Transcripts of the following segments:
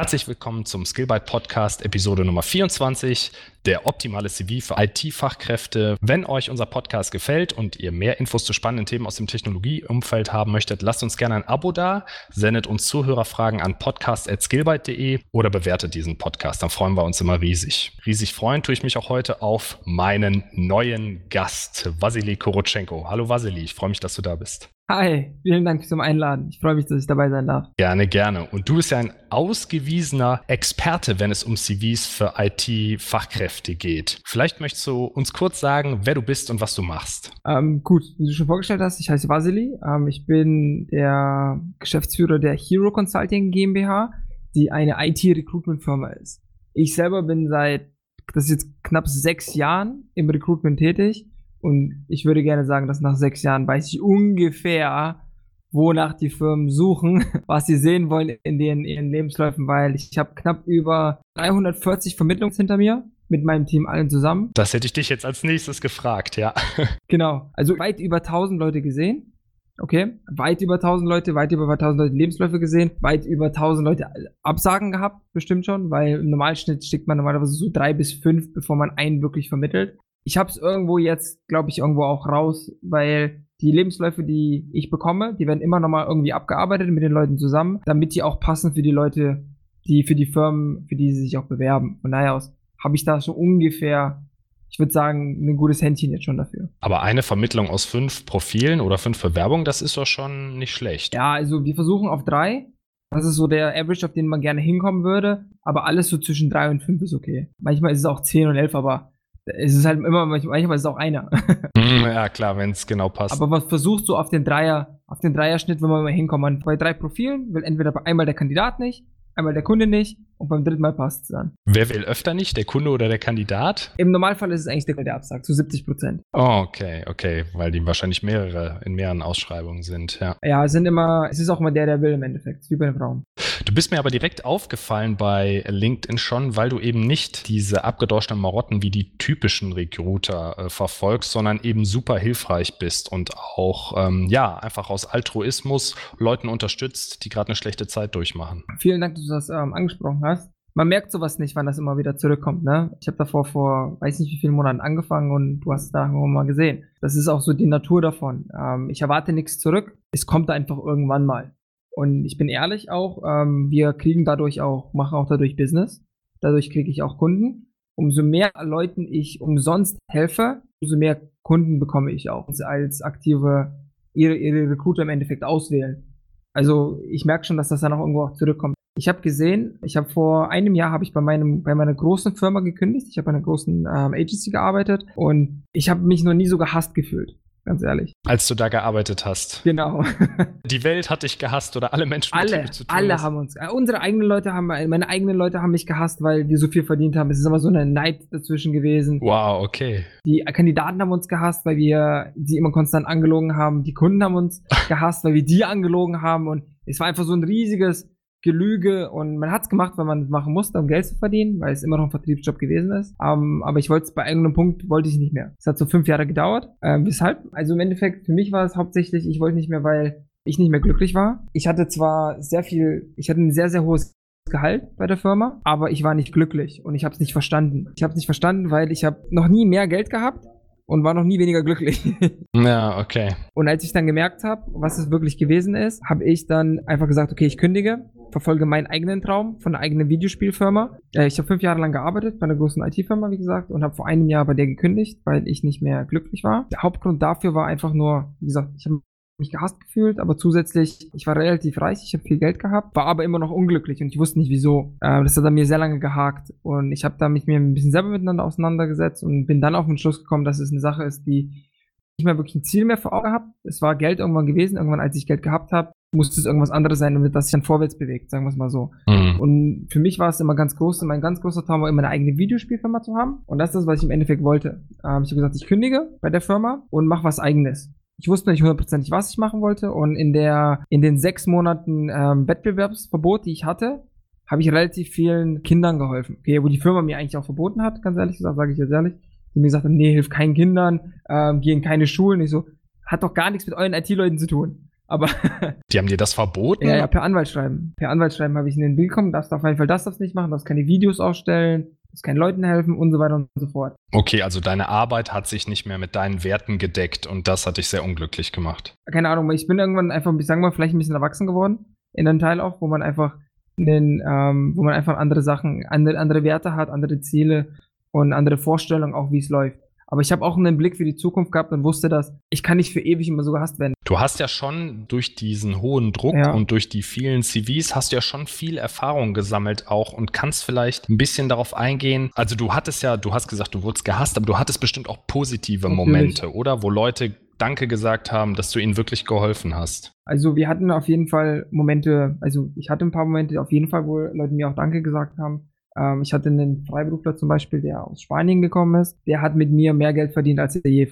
Herzlich willkommen zum Skillbyte Podcast Episode Nummer 24, der optimale CV für IT-Fachkräfte. Wenn euch unser Podcast gefällt und ihr mehr Infos zu spannenden Themen aus dem Technologieumfeld haben möchtet, lasst uns gerne ein Abo da, sendet uns Zuhörerfragen an podcast.skillbyte.de oder bewertet diesen Podcast. Dann freuen wir uns immer riesig. Riesig freuen tue ich mich auch heute auf meinen neuen Gast, Vasili Korotschenko. Hallo Vasili, ich freue mich, dass du da bist. Hi, vielen Dank zum Einladen. Ich freue mich, dass ich dabei sein darf. Gerne, gerne. Und du bist ja ein ausgewiesener Experte, wenn es um CVs für IT-Fachkräfte geht. Vielleicht möchtest du uns kurz sagen, wer du bist und was du machst. Ähm, gut, wie du schon vorgestellt hast, ich heiße Vasili. Ähm, ich bin der Geschäftsführer der Hero Consulting GmbH, die eine IT-Recruitment-Firma ist. Ich selber bin seit, das ist jetzt knapp sechs Jahren im Recruitment tätig und ich würde gerne sagen, dass nach sechs Jahren weiß ich ungefähr, wonach die Firmen suchen, was sie sehen wollen in den, ihren Lebensläufen, weil ich habe knapp über 340 Vermittlungs hinter mir mit meinem Team allen zusammen. Das hätte ich dich jetzt als nächstes gefragt, ja. genau, also weit über 1000 Leute gesehen. Okay, weit über 1000 Leute, weit über 1000 Leute Lebensläufe gesehen, weit über 1000 Leute Absagen gehabt, bestimmt schon, weil im Normalschnitt steckt man normalerweise so drei bis fünf, bevor man einen wirklich vermittelt ich habe es irgendwo jetzt, glaube ich, irgendwo auch raus, weil die Lebensläufe, die ich bekomme, die werden immer nochmal irgendwie abgearbeitet mit den Leuten zusammen, damit die auch passen für die Leute, die für die Firmen, für die sie sich auch bewerben. Von daher aus habe ich da so ungefähr, ich würde sagen, ein gutes Händchen jetzt schon dafür. Aber eine Vermittlung aus fünf Profilen oder fünf Bewerbungen, das ist doch schon nicht schlecht. Ja, also wir versuchen auf drei. Das ist so der Average, auf den man gerne hinkommen würde. Aber alles so zwischen drei und fünf ist okay. Manchmal ist es auch zehn und elf, aber es ist halt immer, manchmal ist es auch einer. Mhm, ja, klar, wenn es genau passt. Aber man versucht so auf den Dreier, auf den Dreierschnitt, wenn man mal hinkommt, bei drei Profilen will entweder einmal der Kandidat nicht, einmal der Kunde nicht und beim dritten Mal passt es dann. Wer will öfter nicht, der Kunde oder der Kandidat? Im Normalfall ist es eigentlich der, der absagt, zu 70 Prozent. Oh, okay, okay, weil die wahrscheinlich mehrere in mehreren Ausschreibungen sind, ja. Ja, es sind immer, es ist auch immer der, der will im Endeffekt, wie bei den Frauen. Du bist mir aber direkt aufgefallen bei LinkedIn schon, weil du eben nicht diese abgedoschten Marotten wie die typischen Recruiter äh, verfolgst, sondern eben super hilfreich bist und auch, ähm, ja, einfach aus Altruismus Leuten unterstützt, die gerade eine schlechte Zeit durchmachen. Vielen Dank, dass du das ähm, angesprochen hast man merkt sowas nicht, wann das immer wieder zurückkommt, ne? Ich habe davor vor, weiß nicht wie vielen Monaten angefangen und du hast da irgendwann mal gesehen. Das ist auch so die Natur davon. Ähm, ich erwarte nichts zurück. Es kommt einfach irgendwann mal. Und ich bin ehrlich auch, ähm, wir kriegen dadurch auch, machen auch dadurch Business. Dadurch kriege ich auch Kunden. Umso mehr Leuten ich umsonst helfe, umso mehr Kunden bekomme ich auch als aktive ihre, ihre Recruiter im Endeffekt auswählen. Also ich merke schon, dass das dann auch irgendwo auch zurückkommt. Ich habe gesehen, ich habe vor einem Jahr habe ich bei meinem bei meiner großen Firma gekündigt. Ich habe bei einer großen ähm, Agency gearbeitet und ich habe mich noch nie so gehasst gefühlt ganz ehrlich. Als du da gearbeitet hast. Genau. Die Welt hat dich gehasst oder alle Menschen, alle, mit zu tun Alle hast. haben uns, äh, unsere eigenen Leute haben, meine eigenen Leute haben mich gehasst, weil wir so viel verdient haben. Es ist immer so eine Neid dazwischen gewesen. Wow, okay. Die Kandidaten haben uns gehasst, weil wir sie immer konstant angelogen haben. Die Kunden haben uns gehasst, weil wir die angelogen haben und es war einfach so ein riesiges Gelüge und man hat es gemacht, weil man es machen musste, um Geld zu verdienen, weil es immer noch ein Vertriebsjob gewesen ist. Um, ähm, aber ich wollte es bei irgendeinem Punkt, wollte ich nicht mehr. Es hat so fünf Jahre gedauert. Ähm, weshalb? Also im Endeffekt, für mich war es hauptsächlich, ich wollte nicht mehr, weil ich nicht mehr glücklich war. Ich hatte zwar sehr viel, ich hatte ein sehr, sehr hohes Gehalt bei der Firma, aber ich war nicht glücklich und ich habe es nicht verstanden. Ich habe es nicht verstanden, weil ich habe noch nie mehr Geld gehabt und war noch nie weniger glücklich. Ja, okay. Und als ich dann gemerkt habe, was es wirklich gewesen ist, habe ich dann einfach gesagt, okay, ich kündige, verfolge meinen eigenen Traum von einer eigenen Videospielfirma. Äh, ich habe fünf Jahre lang gearbeitet bei einer großen IT-Firma, wie gesagt, und habe vor einem Jahr bei der gekündigt, weil ich nicht mehr glücklich war. Der Hauptgrund dafür war einfach nur, wie gesagt, ich habe mich gehasst gefühlt, aber zusätzlich, ich war relativ reich, ich habe viel Geld gehabt, war aber immer noch unglücklich und ich wusste nicht wieso. Äh, das hat an mir sehr lange gehakt und ich habe da mich mir ein bisschen selber miteinander auseinandergesetzt und bin dann auf den Schluss gekommen, dass es eine Sache ist, die nicht mehr wirklich ein Ziel mehr vor Augen habe. Es war Geld irgendwann gewesen, irgendwann als ich Geld gehabt habe, musste es irgendwas anderes sein, damit das sich dann vorwärts bewegt, sagen wir es mal so. Mhm. Und für mich war es immer ganz groß, mein ganz großer Traum war immer eine eigene Videospielfirma zu haben. Und das ist das, was ich im Endeffekt wollte. Ähm, ich habe gesagt, ich kündige bei der Firma und mache was eigenes ich wusste nicht hundertprozentig, was ich machen wollte. Und in der, in den sechs Monaten ähm, Wettbewerbsverbot, die ich hatte, habe ich relativ vielen Kindern geholfen. Okay, wo die Firma mir eigentlich auch verboten hat, ganz ehrlich gesagt, sage ich jetzt ehrlich. Die mir gesagt haben, nee, hilf keinen Kindern, ähm, gehen keine Schulen. Ich so, hat doch gar nichts mit euren IT-Leuten zu tun. Aber die haben dir das verboten? Ja, ja, per Anwaltsschreiben. Per Anwaltsschreiben habe ich in den Bild bekommen, darfst auf jeden Fall das darfst nicht machen, darfst keine Videos aufstellen, darfst keinen Leuten helfen und so weiter und so fort. Okay, also deine Arbeit hat sich nicht mehr mit deinen Werten gedeckt und das hat dich sehr unglücklich gemacht. Keine Ahnung, ich bin irgendwann einfach, ich sag mal, vielleicht ein bisschen erwachsen geworden in einem Teil auch, wo man einfach einen, ähm, wo man einfach andere Sachen, andere, andere Werte hat, andere Ziele und andere Vorstellungen auch, wie es läuft. Aber ich habe auch einen Blick für die Zukunft gehabt und wusste, dass ich kann nicht für ewig immer so gehasst werden. Du hast ja schon durch diesen hohen Druck ja. und durch die vielen CVs hast du ja schon viel Erfahrung gesammelt auch und kannst vielleicht ein bisschen darauf eingehen. Also du hattest ja, du hast gesagt, du wurdest gehasst, aber du hattest bestimmt auch positive Natürlich. Momente, oder? Wo Leute Danke gesagt haben, dass du ihnen wirklich geholfen hast. Also wir hatten auf jeden Fall Momente, also ich hatte ein paar Momente auf jeden Fall, wo Leute mir auch Danke gesagt haben. Ähm, ich hatte einen Freiberufler zum Beispiel, der aus Spanien gekommen ist. Der hat mit mir mehr Geld verdient, als er je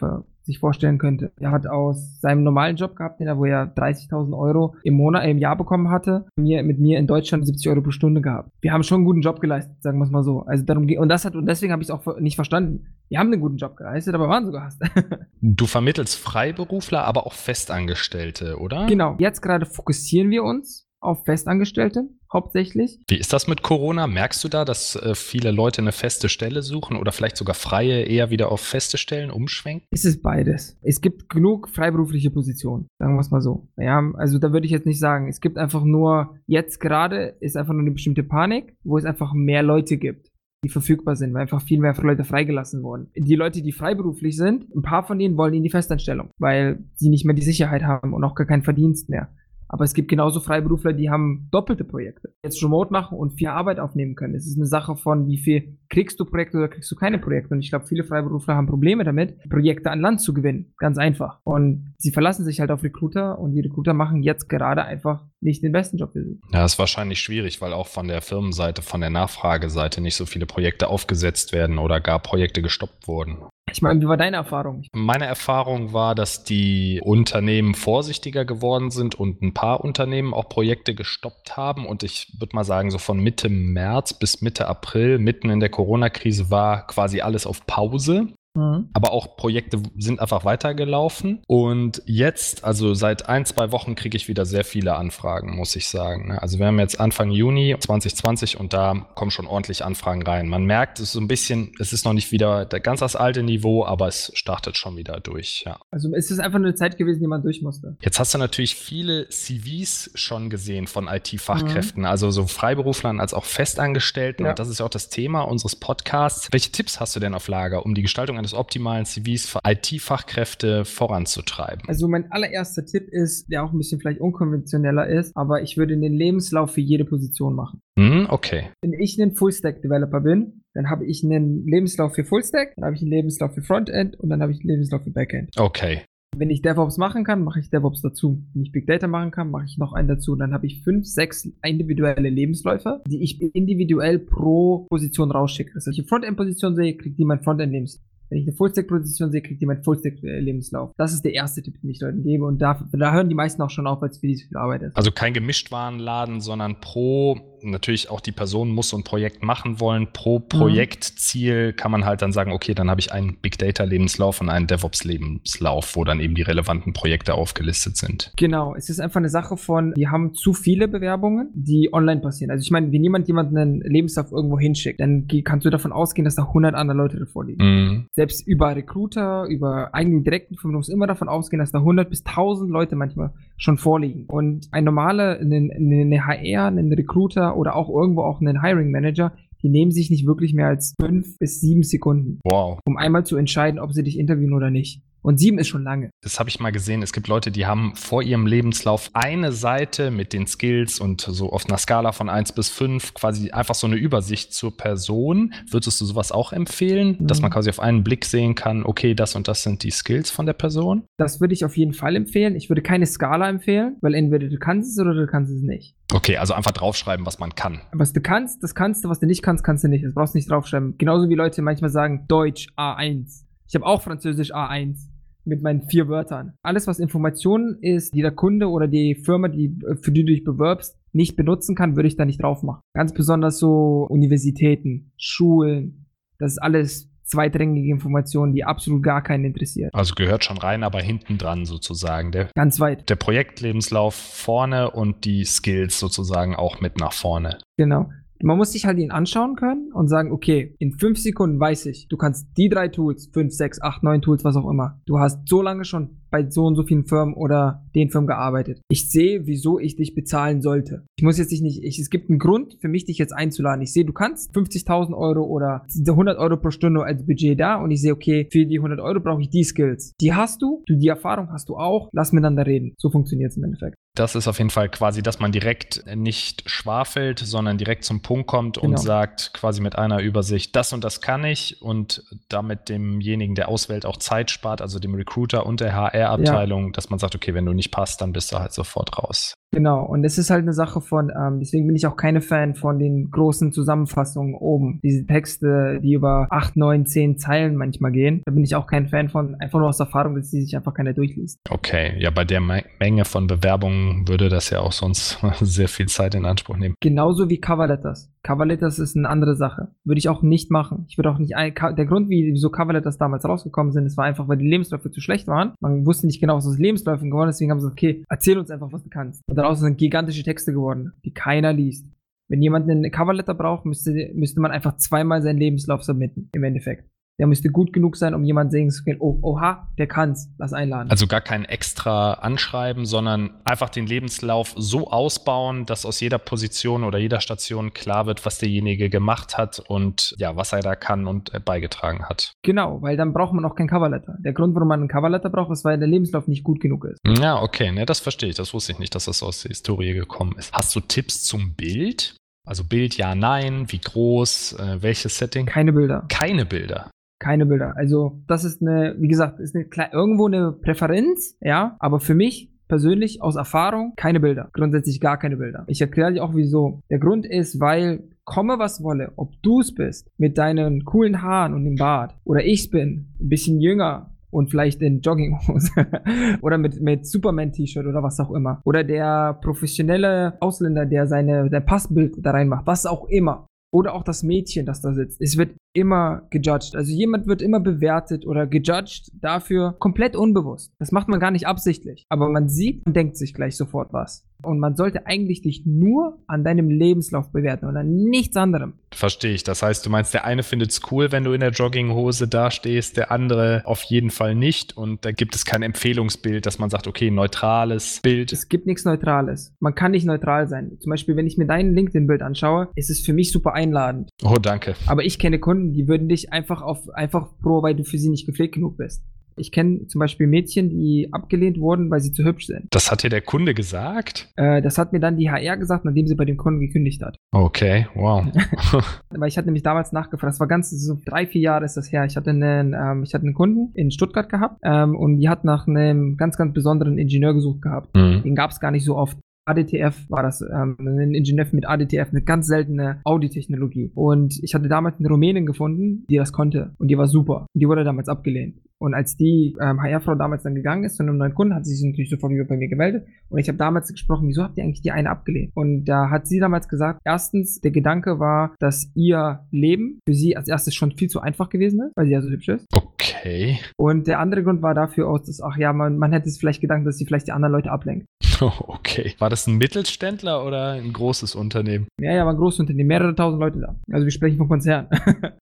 sich vorstellen könnte. Er hat aus seinem normalen Job gehabt, wo er 30.000 Euro im Monat, äh, im Jahr bekommen hatte, mir, mit mir in Deutschland 70 Euro pro Stunde gehabt. Wir haben schon einen guten Job geleistet, sagen wir es mal so. Also darum geht, und das hat, und deswegen habe ich es auch nicht verstanden. Wir haben einen guten Job geleistet, aber waren sogar hast. du vermittelst Freiberufler, aber auch Festangestellte, oder? Genau. Jetzt gerade fokussieren wir uns auf Festangestellte hauptsächlich. Wie ist das mit Corona? Merkst du da, dass äh, viele Leute eine feste Stelle suchen oder vielleicht sogar freie eher wieder auf feste Stellen umschwenken? Es ist beides. Es gibt genug freiberufliche Positionen, sagen wir es mal so. Ja, also da würde ich jetzt nicht sagen. Es gibt einfach nur, jetzt gerade ist einfach nur eine bestimmte Panik, wo es einfach mehr Leute gibt die verfügbar sind, weil einfach viel mehr Leute freigelassen wurden. Die Leute, die freiberuflich sind, ein paar von denen wollen in die Festanstellung, weil sie nicht mehr die Sicherheit haben und auch gar keinen Verdienst mehr. Aber es gibt genauso Freiberufler, die haben doppelte Projekte. Jetzt Remote machen und viel Arbeit aufnehmen können. Es ist eine Sache von, wie viel kriegst du Projekte oder kriegst du keine Projekte. Und ich glaube, viele Freiberufler haben Probleme damit, Projekte an Land zu gewinnen. Ganz einfach. Und sie verlassen sich halt auf Recruiter und die Recruiter machen jetzt gerade einfach nicht den besten Job für sie. Ja, ist wahrscheinlich schwierig, weil auch von der Firmenseite, von der Nachfrageseite nicht so viele Projekte aufgesetzt werden oder gar Projekte gestoppt wurden. Ich meine, wie war deine Erfahrung? Meine Erfahrung war, dass die Unternehmen vorsichtiger geworden sind und ein paar Unternehmen auch Projekte gestoppt haben. Und ich würde mal sagen, so von Mitte März bis Mitte April, mitten in der Corona-Krise, war quasi alles auf Pause. Mhm. Aber auch Projekte sind einfach weitergelaufen. Und jetzt, also seit ein, zwei Wochen, kriege ich wieder sehr viele Anfragen, muss ich sagen. Ne? Also wir haben jetzt Anfang Juni 2020 und da kommen schon ordentlich Anfragen rein. Man merkt, es ist so ein bisschen, es ist noch nicht wieder ganz das alte Niveau, aber es startet schon wieder durch. Ja. Also es ist einfach eine Zeit gewesen, die man durch musste. Jetzt hast du natürlich viele CVs schon gesehen von IT-Fachkräften, mhm. also so Freiberuflern als auch Festangestellten. Ja. Und das ist ja auch das Thema unseres Podcasts. Welche Tipps hast du denn auf Lager, um die Gestaltung eines eines optimalen CVs für IT-Fachkräfte voranzutreiben? Also mein allererster Tipp ist, der auch ein bisschen vielleicht unkonventioneller ist, aber ich würde den Lebenslauf für jede Position machen. Hm, okay. Wenn ich ein Full-Stack-Developer bin, dann habe ich einen Lebenslauf für Fullstack, dann habe ich einen Lebenslauf für Frontend und dann habe ich einen Lebenslauf für Backend. Okay. Wenn ich DevOps machen kann, mache ich DevOps dazu. Wenn ich Big Data machen kann, mache ich noch einen dazu. Dann habe ich fünf, sechs individuelle Lebensläufe, die ich individuell pro Position rausschicke. Also, wenn ich eine Frontend-Position sehe, kriegt die mein Frontend-Lebenslauf. Wenn ich eine Fullstack-Position sehe, kriegt jemand Fullstack-Lebenslauf. Das ist der erste Tipp, den ich Leuten gebe. Und da, da hören die meisten auch schon auf, als für die viel Arbeit ist. Also kein Gemischtwarenladen, sondern pro natürlich auch die Person muss so ein Projekt machen wollen. Pro. Projektziel kann man halt dann sagen, okay, dann habe ich einen Big Data Lebenslauf und einen DevOps Lebenslauf, wo dann eben die relevanten Projekte aufgelistet sind. Genau, es ist einfach eine Sache von, die haben zu viele Bewerbungen, die online passieren. Also ich meine, wenn jemand jemanden einen Lebenslauf irgendwo hinschickt, dann kannst du davon ausgehen, dass da 100 andere Leute davor liegen. Mhm. Selbst über Recruiter, über eigene direkten Firmen muss immer davon ausgehen, dass da 100 bis 1000 Leute manchmal schon vorliegen. Und ein normaler, eine, eine HR, ein Recruiter oder auch irgendwo auch einen Hiring Manager, die nehmen sich nicht wirklich mehr als fünf bis sieben Sekunden, wow. um einmal zu entscheiden, ob sie dich interviewen oder nicht. Und sieben ist schon lange. Das habe ich mal gesehen. Es gibt Leute, die haben vor ihrem Lebenslauf eine Seite mit den Skills und so auf einer Skala von eins bis fünf quasi einfach so eine Übersicht zur Person. Würdest du sowas auch empfehlen, mhm. dass man quasi auf einen Blick sehen kann, okay, das und das sind die Skills von der Person? Das würde ich auf jeden Fall empfehlen. Ich würde keine Skala empfehlen, weil entweder du kannst es oder du kannst es nicht. Okay, also einfach draufschreiben, was man kann. Was du kannst, das kannst du, was du nicht kannst, kannst du nicht. Das brauchst du nicht draufschreiben. Genauso wie Leute manchmal sagen Deutsch A1. Ich habe auch Französisch A1 mit meinen vier Wörtern. Alles, was Informationen ist, die der Kunde oder die Firma, die, für die du dich bewirbst, nicht benutzen kann, würde ich da nicht drauf machen. Ganz besonders so Universitäten, Schulen, das ist alles zweitrangige Information, die absolut gar keinen interessiert. Also gehört schon rein, aber hinten dran sozusagen. Der, Ganz weit. der Projektlebenslauf vorne und die Skills sozusagen auch mit nach vorne. Genau. Man muss sich halt ihn anschauen können und sagen, okay, in fünf Sekunden weiß ich, du kannst die drei Tools, fünf, sechs, acht, neun Tools, was auch immer. Du hast so lange schon bei so und so vielen Firmen oder den Firmen gearbeitet. Ich sehe, wieso ich dich bezahlen sollte. Ich muss jetzt nicht, ich, es gibt einen Grund für mich, dich jetzt einzuladen. Ich sehe, du kannst 50.000 Euro oder 100 Euro pro Stunde als Budget da und ich sehe, okay, für die 100 Euro brauche ich die Skills. Die hast du, du die Erfahrung hast du auch. Lass miteinander reden. So funktioniert es im Endeffekt. Das ist auf jeden Fall quasi, dass man direkt nicht schwafelt, sondern direkt zum Punkt kommt und Genau. sagt quasi mit einer Übersicht, das und das kann ich und damit demjenigen, der auswählt, auch Zeit spart, also dem Recruiter und der HR-Abteilung, dass man sagt, okay, wenn du nicht passt, dann bist du halt sofort raus. Genau, und es ist halt eine Sache von, ähm, deswegen bin ich auch keine Fan von den großen Zusammenfassungen oben. Diese Texte, die über 8, 9, 10 Zeilen manchmal gehen. Da bin ich auch kein Fan von, einfach nur aus Erfahrung, dass die sich einfach keiner durchliest. Okay, ja, bei der Me Menge von Bewerbungen würde das ja auch sonst sehr viel Zeit in Anspruch nehmen. Genauso wie Coverletters. Coverletters ist eine andere Sache. Würde ich auch nicht machen. Ich würde auch nicht ein, der Grund, wie, wieso Coverletters damals rausgekommen sind, es war einfach, weil die Lebensläufe zu schlecht waren. Man wusste nicht genau, was aus Lebensläufen geworden ist, deswegen haben sie gesagt, okay, erzähl uns einfach, was du kannst. Und daraus sind gigantische Texte geworden, die keiner liest. Wenn jemand einen Coverletter braucht, müsste, müsste man einfach zweimal seinen Lebenslauf submitten, im Endeffekt. Der müsste gut genug sein, um jemand sehen zu können, oh, oha, der kann's, lass einladen. Also gar kein extra Anschreiben, sondern einfach den Lebenslauf so ausbauen, dass aus jeder Position oder jeder Station klar wird, was derjenige gemacht hat und ja, was er da kann und äh, beigetragen hat. genau, weil dann braucht man auch kein Coverletter. Der Grund, warum man ein Coverletter braucht, ist, weil der Lebenslauf nicht gut genug ist. Ja, okay, ne, das verstehe ich. Das wusste ich nicht, dass das aus der Historie gekommen ist. Hast du Tipps zum Bild? Also Bild ja, nein, wie groß, äh, welches Setting? Keine Bilder. Keine Bilder. Keine Bilder. Also das ist eine, wie gesagt, ist eine irgendwo eine Präferenz, ja, aber für mich persönlich aus Erfahrung keine Bilder. Grundsätzlich gar keine Bilder. Ich erkläre dir auch wieso. Der Grund ist, weil komme was wolle, ob du es bist mit deinen coolen Haaren und dem Bart oder ich's bin, ein bisschen jünger und vielleicht in Jogginghose oder mit, mit Superman-T-Shirt oder was auch immer. Oder der professionelle Ausländer, der seine, sein Passbild da reinmacht, was auch immer. Oder auch das Mädchen, das da sitzt. Es wird immer gejudged. Also jemand wird immer bewertet oder gejudged dafür komplett unbewusst. Das macht man gar nicht absichtlich. Aber man sieht und denkt sich gleich sofort was. Und man sollte eigentlich dich nur an deinem Lebenslauf bewerten und an nichts anderem. Verstehe ich. Das heißt, du meinst, der eine findet es cool, wenn du in der Jogginghose dastehst, der andere auf jeden Fall nicht. Und da gibt es kein Empfehlungsbild, dass man sagt, okay, neutrales Bild. Es gibt nichts Neutrales. Man kann nicht neutral sein. Zum Beispiel, wenn ich mir dein LinkedIn-Bild anschaue, ist es für mich super einladend. Oh, danke. Aber ich kenne Kunden, die würden dich einfach auf einfach pro, weil du für sie nicht gepflegt genug bist. Ich kenne zum Beispiel Mädchen, die abgelehnt wurden, weil sie zu hübsch sind. Das hat dir der Kunde gesagt? Äh, das hat mir dann die HR gesagt, nachdem sie bei dem Kunden gekündigt hat. Okay, wow. Weil ich hatte nämlich damals nachgefragt, das war ganz, so drei, vier Jahre ist das her. Ich hatte einen, ähm, ich hatte einen Kunden in Stuttgart gehabt ähm, und die hat nach einem ganz, ganz besonderen Ingenieur gesucht gehabt. Hm. Den gab es gar nicht so oft. ADTF war das, ähm, ein Ingenieur mit ADTF, eine ganz seltene Audi-Technologie. Und ich hatte damals eine Rumänin gefunden, die das konnte. Und die war super. Und die wurde damals abgelehnt. Und als die ähm, HR-Frau damals dann gegangen ist zu einem neuen Kunden, hat sie sich natürlich sofort wieder bei mir gemeldet. Und ich habe damals gesprochen, wieso habt ihr eigentlich die eine abgelehnt? Und da hat sie damals gesagt, erstens, der Gedanke war, dass ihr Leben für sie als erstes schon viel zu einfach gewesen ist, weil sie ja so hübsch ist. Okay. Und der andere Grund war dafür aus, dass, ach ja, man, man hätte es vielleicht gedacht, dass sie vielleicht die anderen Leute ablenkt. Okay. War das ein Mittelständler oder ein großes Unternehmen? Ja, ja, war ein großes Unternehmen, mehrere tausend Leute da. Also wir sprechen von Konzern.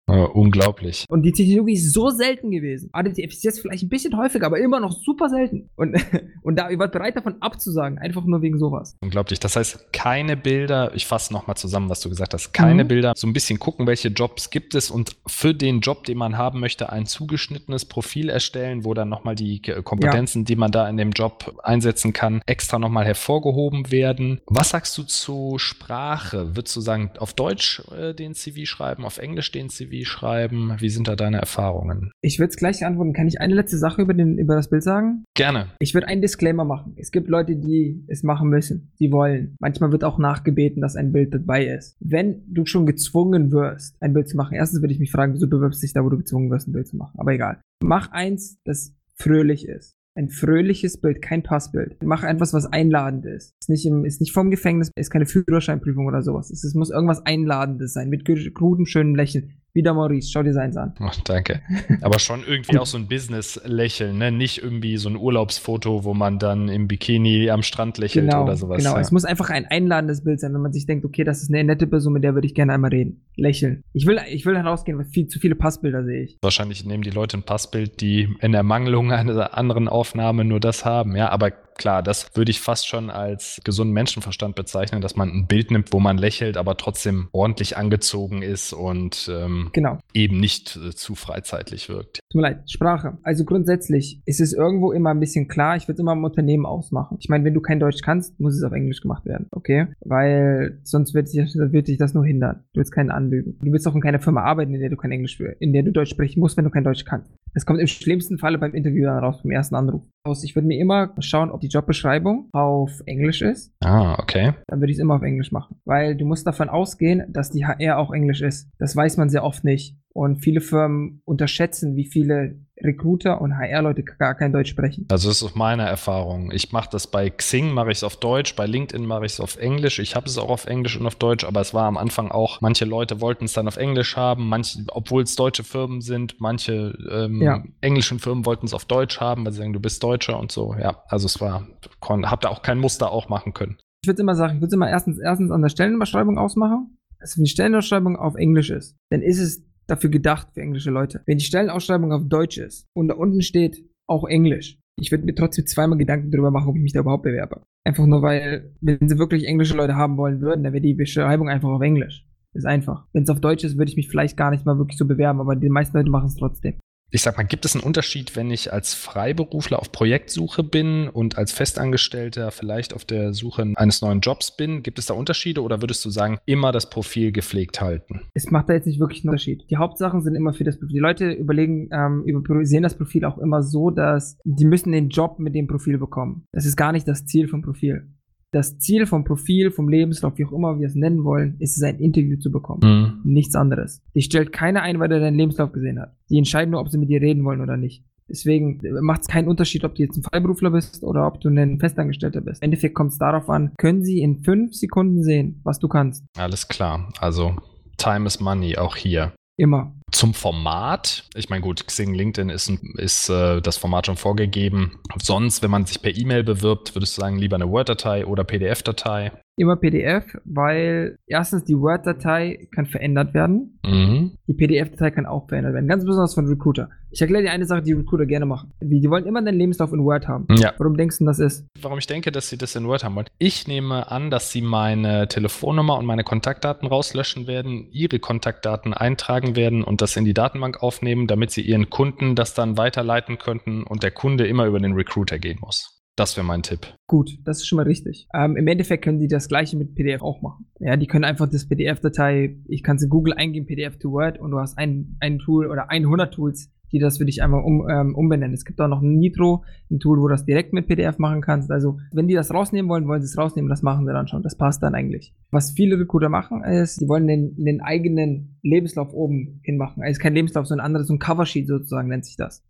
Äh, unglaublich. Und die Technologie ist so selten gewesen. ADTF ist jetzt vielleicht ein bisschen häufiger, aber immer noch super selten. Und, und da, ihr wart bereit davon abzusagen, einfach nur wegen sowas. Unglaublich. Das heißt, keine Bilder, ich fasse nochmal zusammen, was du gesagt hast, keine Mhm. Bilder, so ein bisschen gucken, welche Jobs gibt es und für den Job, den man haben möchte, ein zugeschnittenes Profil erstellen, wo dann nochmal die Kompetenzen, die man da in dem Job einsetzen kann, extra nochmal hervorgehoben werden. Was sagst du zu Sprache? Würdest du sagen, auf Deutsch äh, den CV schreiben, auf Englisch den CV schreiben? Wie sind da deine Erfahrungen? Ich würde es gleich antworten. Kann ich eine letzte Sache über, den, über das Bild sagen? Gerne. Ich würde einen Disclaimer machen. Es gibt Leute, die es machen müssen. Die wollen. Manchmal wird auch nachgebeten, dass ein Bild dabei ist. Wenn du schon gezwungen wirst, ein Bild zu machen, erstens würde ich mich fragen, wieso bewirbst du dich da, wo du gezwungen wirst, ein Bild zu machen. Aber egal. Mach eins, das fröhlich ist. Ein fröhliches Bild, kein Passbild. Mach etwas, was einladend ist. Ist nicht, im, ist nicht vom Gefängnis, ist keine Führerscheinprüfung oder sowas. Es, muss irgendwas Einladendes sein, mit gu- gutem, schönen Lächeln. Wieder Maurice, schau dir seins an. Oh, danke. Aber schon irgendwie auch so ein Business-Lächeln, ne? Nicht irgendwie so ein Urlaubsfoto, wo man dann im Bikini am Strand lächelt Genau, oder sowas. genau. ja. Es muss einfach ein einladendes Bild sein, wenn man sich denkt, okay, das ist eine nette Person, mit der würde ich gerne einmal reden. Lächeln. Ich will, ich will herausgehen, weil viel zu viele Passbilder sehe ich. Wahrscheinlich nehmen die Leute ein Passbild, die in Ermangelung einer anderen Aufnahme nur das haben. Ja, aber klar, das würde ich fast schon als gesunden Menschenverstand bezeichnen, dass man ein Bild nimmt, wo man lächelt, aber trotzdem ordentlich angezogen ist und ähm, Genau. eben nicht äh, zu freizeitlich wirkt. Tut mir leid, Sprache. Also grundsätzlich ist es irgendwo immer ein bisschen klar, ich würde es immer im Unternehmen ausmachen. Ich meine, wenn du kein Deutsch kannst, muss es auf Englisch gemacht werden, okay? Weil sonst wird sich, wird dich das nur hindern. Du willst keinen anlügen. Du willst auch in keiner Firma arbeiten, in der du kein Englisch, in der du Deutsch sprechen musst, wenn du kein Deutsch kannst. Das kommt im schlimmsten Falle beim Interview dann raus, beim ersten Anruf. Aus. Ich würde mir immer schauen, ob die Jobbeschreibung auf Englisch ist. Ah, okay. Dann würde ich es immer auf Englisch machen. Weil du musst davon ausgehen, dass die HR auch Englisch ist. Das weiß man sehr oft nicht. Und viele Firmen unterschätzen, wie viele Recruiter und HR-Leute gar kein Deutsch sprechen. Also das ist meine Erfahrung. Ich mache das bei Xing, mache ich es auf Deutsch, bei LinkedIn mache ich es auf Englisch. Ich habe es auch auf Englisch und auf Deutsch, aber es war am Anfang auch, manche Leute wollten es dann auf Englisch haben, manche, obwohl es deutsche Firmen sind, manche ähm, Ja. englischen Firmen wollten es auf Deutsch haben, weil sie sagen, du bist Deutscher und so. Ja, also es war, kon, hab da auch kein Muster auch machen können. Ich würde immer sagen, ich würde immer erstens, erstens an der Stellenbeschreibung ausmachen, dass wenn die Stellenausschreibung auf Englisch ist, dann ist es dafür gedacht für englische Leute. Wenn die Stellenausschreibung auf Deutsch ist und da unten steht auch Englisch, ich würde mir trotzdem zweimal Gedanken darüber machen, ob ich mich da überhaupt bewerbe. Einfach nur, weil, wenn sie wirklich englische Leute haben wollen würden, dann wäre die Beschreibung einfach auf Englisch. Ist einfach. Wenn es auf Deutsch ist, würde ich mich vielleicht gar nicht mal wirklich so bewerben, aber die meisten Leute machen es trotzdem. Ich sag mal, gibt es einen Unterschied, wenn ich als Freiberufler auf Projektsuche bin und als Festangestellter vielleicht auf der Suche eines neuen Jobs bin? Gibt es da Unterschiede oder würdest du sagen, immer das Profil gepflegt halten? es macht da jetzt nicht wirklich einen Unterschied. Die Hauptsachen sind immer für das Profil. Die Leute überlegen, ähm, über, sehen das Profil auch immer so, dass die müssen den Job mit dem Profil bekommen. Das ist gar nicht das Ziel vom Profil. Das Ziel vom Profil, vom Lebenslauf, wie auch immer wir es nennen wollen, ist es, ein Interview zu bekommen. Nichts anderes. Die stellt keiner ein, weil er deinen Lebenslauf gesehen hat. Die entscheiden nur, ob sie mit dir reden wollen oder nicht. Deswegen macht es keinen Unterschied, ob du jetzt ein Freiberufler bist oder ob du ein Festangestellter bist. Im Endeffekt kommt es darauf an, können sie in fünf Sekunden sehen, was du kannst. Alles klar. Also Time is Money auch hier. Immer. Zum Format. Ich meine, gut, Xing, LinkedIn ist, ein- ist äh, das Format schon vorgegeben. Sonst, wenn man sich per E-Mail bewirbt, würdest du sagen, lieber eine Word-Datei oder PDF-Datei? Immer PDF, weil erstens die Word-Datei kann verändert werden. Mhm. Die PDF-Datei kann auch verändert werden. Ganz besonders von Recruiter. Ich erkläre dir eine Sache, die Recruiter gerne machen. Die, die wollen immer deinen Lebenslauf in Word haben. Ja. Warum denkst du denn das ist? Warum ich denke, dass sie das in Word haben wollen. Ich nehme an, dass sie meine Telefonnummer und meine Kontaktdaten rauslöschen werden, ihre Kontaktdaten eintragen werden und das in die Datenbank aufnehmen, damit sie ihren Kunden das dann weiterleiten könnten und der Kunde immer über den Recruiter gehen muss. Das wäre mein Tipp. Gut, das ist schon mal richtig. Ähm, Im Endeffekt können die das gleiche mit PDF auch machen. Ja, die können einfach das PDF-Datei, ich kann es in Google eingeben, PDF to Word und du hast ein, ein Tool oder 100 Tools, die das für dich einmal um, ähm, umbenennen. Es gibt auch noch ein Nitro, ein Tool, wo du das direkt mit PDF machen kannst. Also, wenn die das rausnehmen wollen, wollen sie es rausnehmen, das machen sie dann schon. Das passt dann eigentlich. Was viele Recruiter machen, ist, die wollen den, den eigenen Lebenslauf oben hinmachen. Also kein Lebenslauf, sondern ein anderes, so ein Coversheet sozusagen nennt sich das.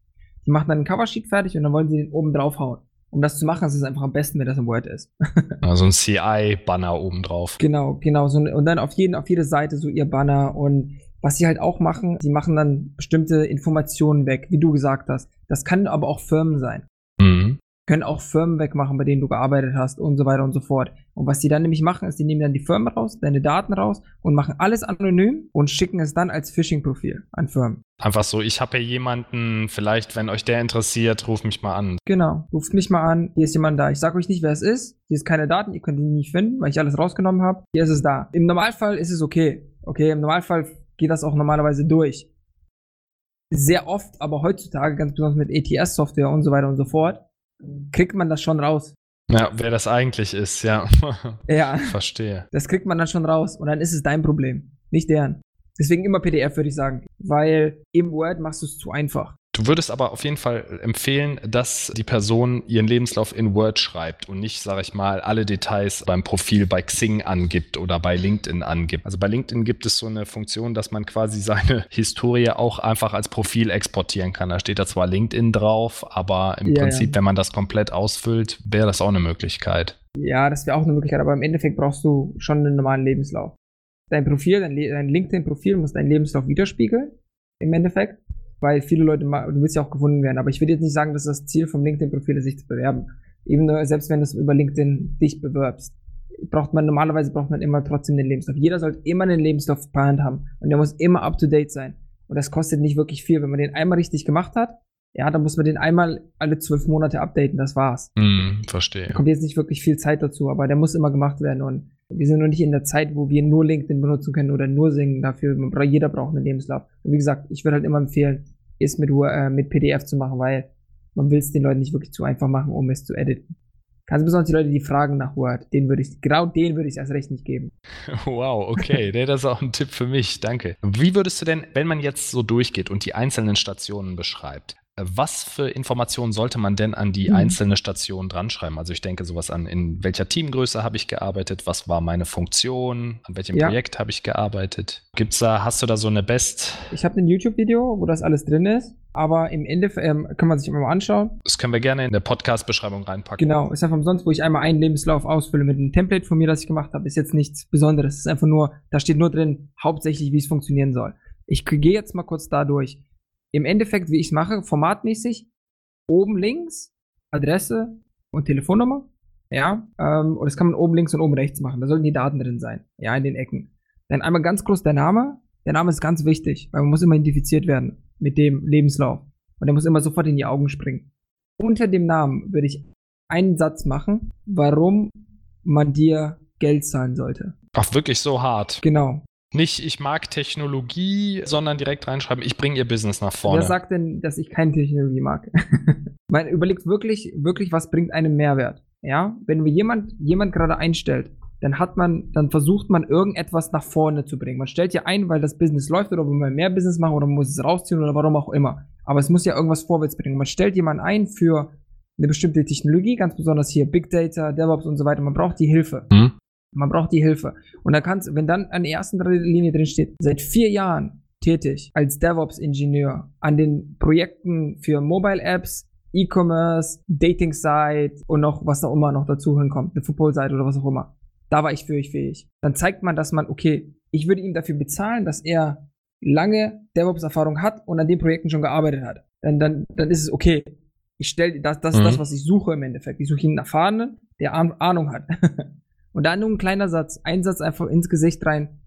Die machen dann ein Coversheet fertig und dann wollen sie den oben draufhauen. Um das zu machen, ist es einfach am besten, wenn das im Word ist. Also ein CI-Banner obendrauf. Genau, genau. So, und dann auf, jeden, auf jede Seite so ihr Banner und was sie halt auch machen, sie machen dann bestimmte Informationen weg, wie du gesagt hast. Das kann aber auch Firmen sein. Können auch Firmen wegmachen, bei denen du gearbeitet hast und so weiter und so fort. Und was die dann nämlich machen, ist, die nehmen dann die Firmen raus, deine Daten raus und machen alles anonym und schicken es dann als Phishing-Profil an Firmen. Einfach so, ich habe hier jemanden, vielleicht, wenn euch der interessiert, ruft mich mal an. Genau. Ruft mich mal an. Hier ist jemand da. Ich sage euch nicht, wer es ist. Hier ist keine Daten. Ihr könnt ihn nicht finden, weil ich alles rausgenommen habe. Hier ist es da. Im Normalfall ist es okay. Okay, im Normalfall geht das auch normalerweise durch. Sehr oft, aber heutzutage, ganz besonders mit ETS-Software und so weiter und so fort, kriegt man das schon raus. Ja, wer das eigentlich ist, ja. Ja, Verstehe. das kriegt man dann schon raus. Und dann ist es dein Problem, nicht deren. Deswegen immer PDF, würde ich sagen. Weil im Word machst du es zu einfach. Du würdest aber auf jeden Fall empfehlen, dass die Person ihren Lebenslauf in Word schreibt und nicht, sage ich mal, alle Details beim Profil bei Xing angibt oder bei LinkedIn angibt. Also bei LinkedIn gibt es so eine Funktion, dass man quasi seine Historie auch einfach als Profil exportieren kann. Da steht da zwar LinkedIn drauf, aber im Ja, Prinzip, ja. wenn man das komplett ausfüllt, wäre das auch eine Möglichkeit. Ja, das wäre auch eine Möglichkeit, aber im Endeffekt brauchst du schon einen normalen Lebenslauf. dein Profil, dein, dein LinkedIn-Profil muss dein Lebenslauf widerspiegeln, im Endeffekt, weil viele Leute, du willst ja auch gefunden werden, aber ich würde jetzt nicht sagen, dass das Ziel vom LinkedIn-Profil ist, sich zu bewerben. Eben nur, selbst wenn du über LinkedIn dich bewirbst, braucht man, normalerweise braucht man immer trotzdem den Lebenslauf. Jeder sollte immer einen Lebenslauf per Hand haben und der muss immer up to date sein. Und das kostet nicht wirklich viel. Wenn man den einmal richtig gemacht hat, ja, dann muss man den einmal alle zwölf Monate updaten, das war's. Mm, verstehe. Da kommt jetzt nicht wirklich viel Zeit dazu, aber der muss immer gemacht werden und wir sind noch nicht in der Zeit, wo wir nur LinkedIn benutzen können oder nur singen dafür. Jeder braucht einen Lebenslauf. Und wie gesagt, ich würde halt immer empfehlen, es mit, äh, mit PDF zu machen, weil man will es den Leuten nicht wirklich zu einfach machen, um es zu editen. Ganz besonders die Leute, die fragen nach Word, den würde ich, genau den würde ich erst recht nicht geben. Wow, okay, das ist auch ein Tipp für mich, danke. Wie würdest du denn, wenn man jetzt so durchgeht und die einzelnen Stationen beschreibt, was für Informationen sollte man denn an die mhm. einzelne Station dran schreiben? Also ich denke sowas an, in welcher Teamgröße habe ich gearbeitet, was war meine Funktion, an welchem ja. Projekt habe ich gearbeitet? Gibt's da, hast du da so eine Best? Ich habe ein YouTube-Video, wo das alles drin ist, aber im Endeffekt ähm, kann man sich immer mal anschauen. Das können wir gerne in der Podcast-Beschreibung reinpacken. Genau, ist einfach umsonst, wo ich einmal einen Lebenslauf ausfülle mit einem Template von mir, das ich gemacht habe. Ist jetzt nichts Besonderes. ist einfach nur, da steht nur drin, hauptsächlich, wie es funktionieren soll. Ich gehe jetzt mal kurz da durch im Endeffekt, wie ich es mache, formatmäßig, oben links Adresse und Telefonnummer. Ja, ähm, und das kann man oben links und oben rechts machen. Da sollten die Daten drin sein. Ja, in den Ecken. Dann einmal ganz kurz der Name. Der Name ist ganz wichtig, weil man muss immer identifiziert werden mit dem Lebenslauf. Und der muss immer sofort in die Augen springen. Unter dem Namen würde ich einen Satz machen, warum man dir Geld zahlen sollte. Ach, wirklich so hart. Genau. Nicht, ich mag Technologie, sondern direkt reinschreiben, ich bringe ihr Business nach vorne. Wer sagt denn, dass ich keine Technologie mag? Man überlegt wirklich, wirklich, was bringt einem Mehrwert. Ja, wenn wir jemand, jemand gerade einstellt, dann hat man, dann versucht man irgendetwas nach vorne zu bringen. Man stellt ja ein, weil das Business läuft oder will man mehr Business machen oder man muss es rausziehen oder warum auch immer. Aber es muss ja irgendwas vorwärts bringen. Man stellt jemanden ein für eine bestimmte Technologie, ganz besonders hier Big Data, DevOps und so weiter. Man braucht die Hilfe. Mhm. Man braucht die Hilfe. Und dann kannst, wenn dann an der ersten Linie drin steht, seit vier Jahren tätig als DevOps-Ingenieur an den Projekten für Mobile-Apps, E-Commerce, Dating-Site und noch was auch immer noch dazu hinkommt, eine Football-Seite oder was auch immer. Da war ich für euch fähig. Dann zeigt man, dass man, okay, ich würde ihm dafür bezahlen, dass er lange DevOps-Erfahrung hat und an den Projekten schon gearbeitet hat. Dann, dann, dann ist es okay. Ich stelle, das, das mhm. ist das, was ich suche im Endeffekt. Ich suche einen Erfahrenen, der Ahnung hat. Und dann nur ein kleiner Satz, ein Satz einfach ins Gesicht rein.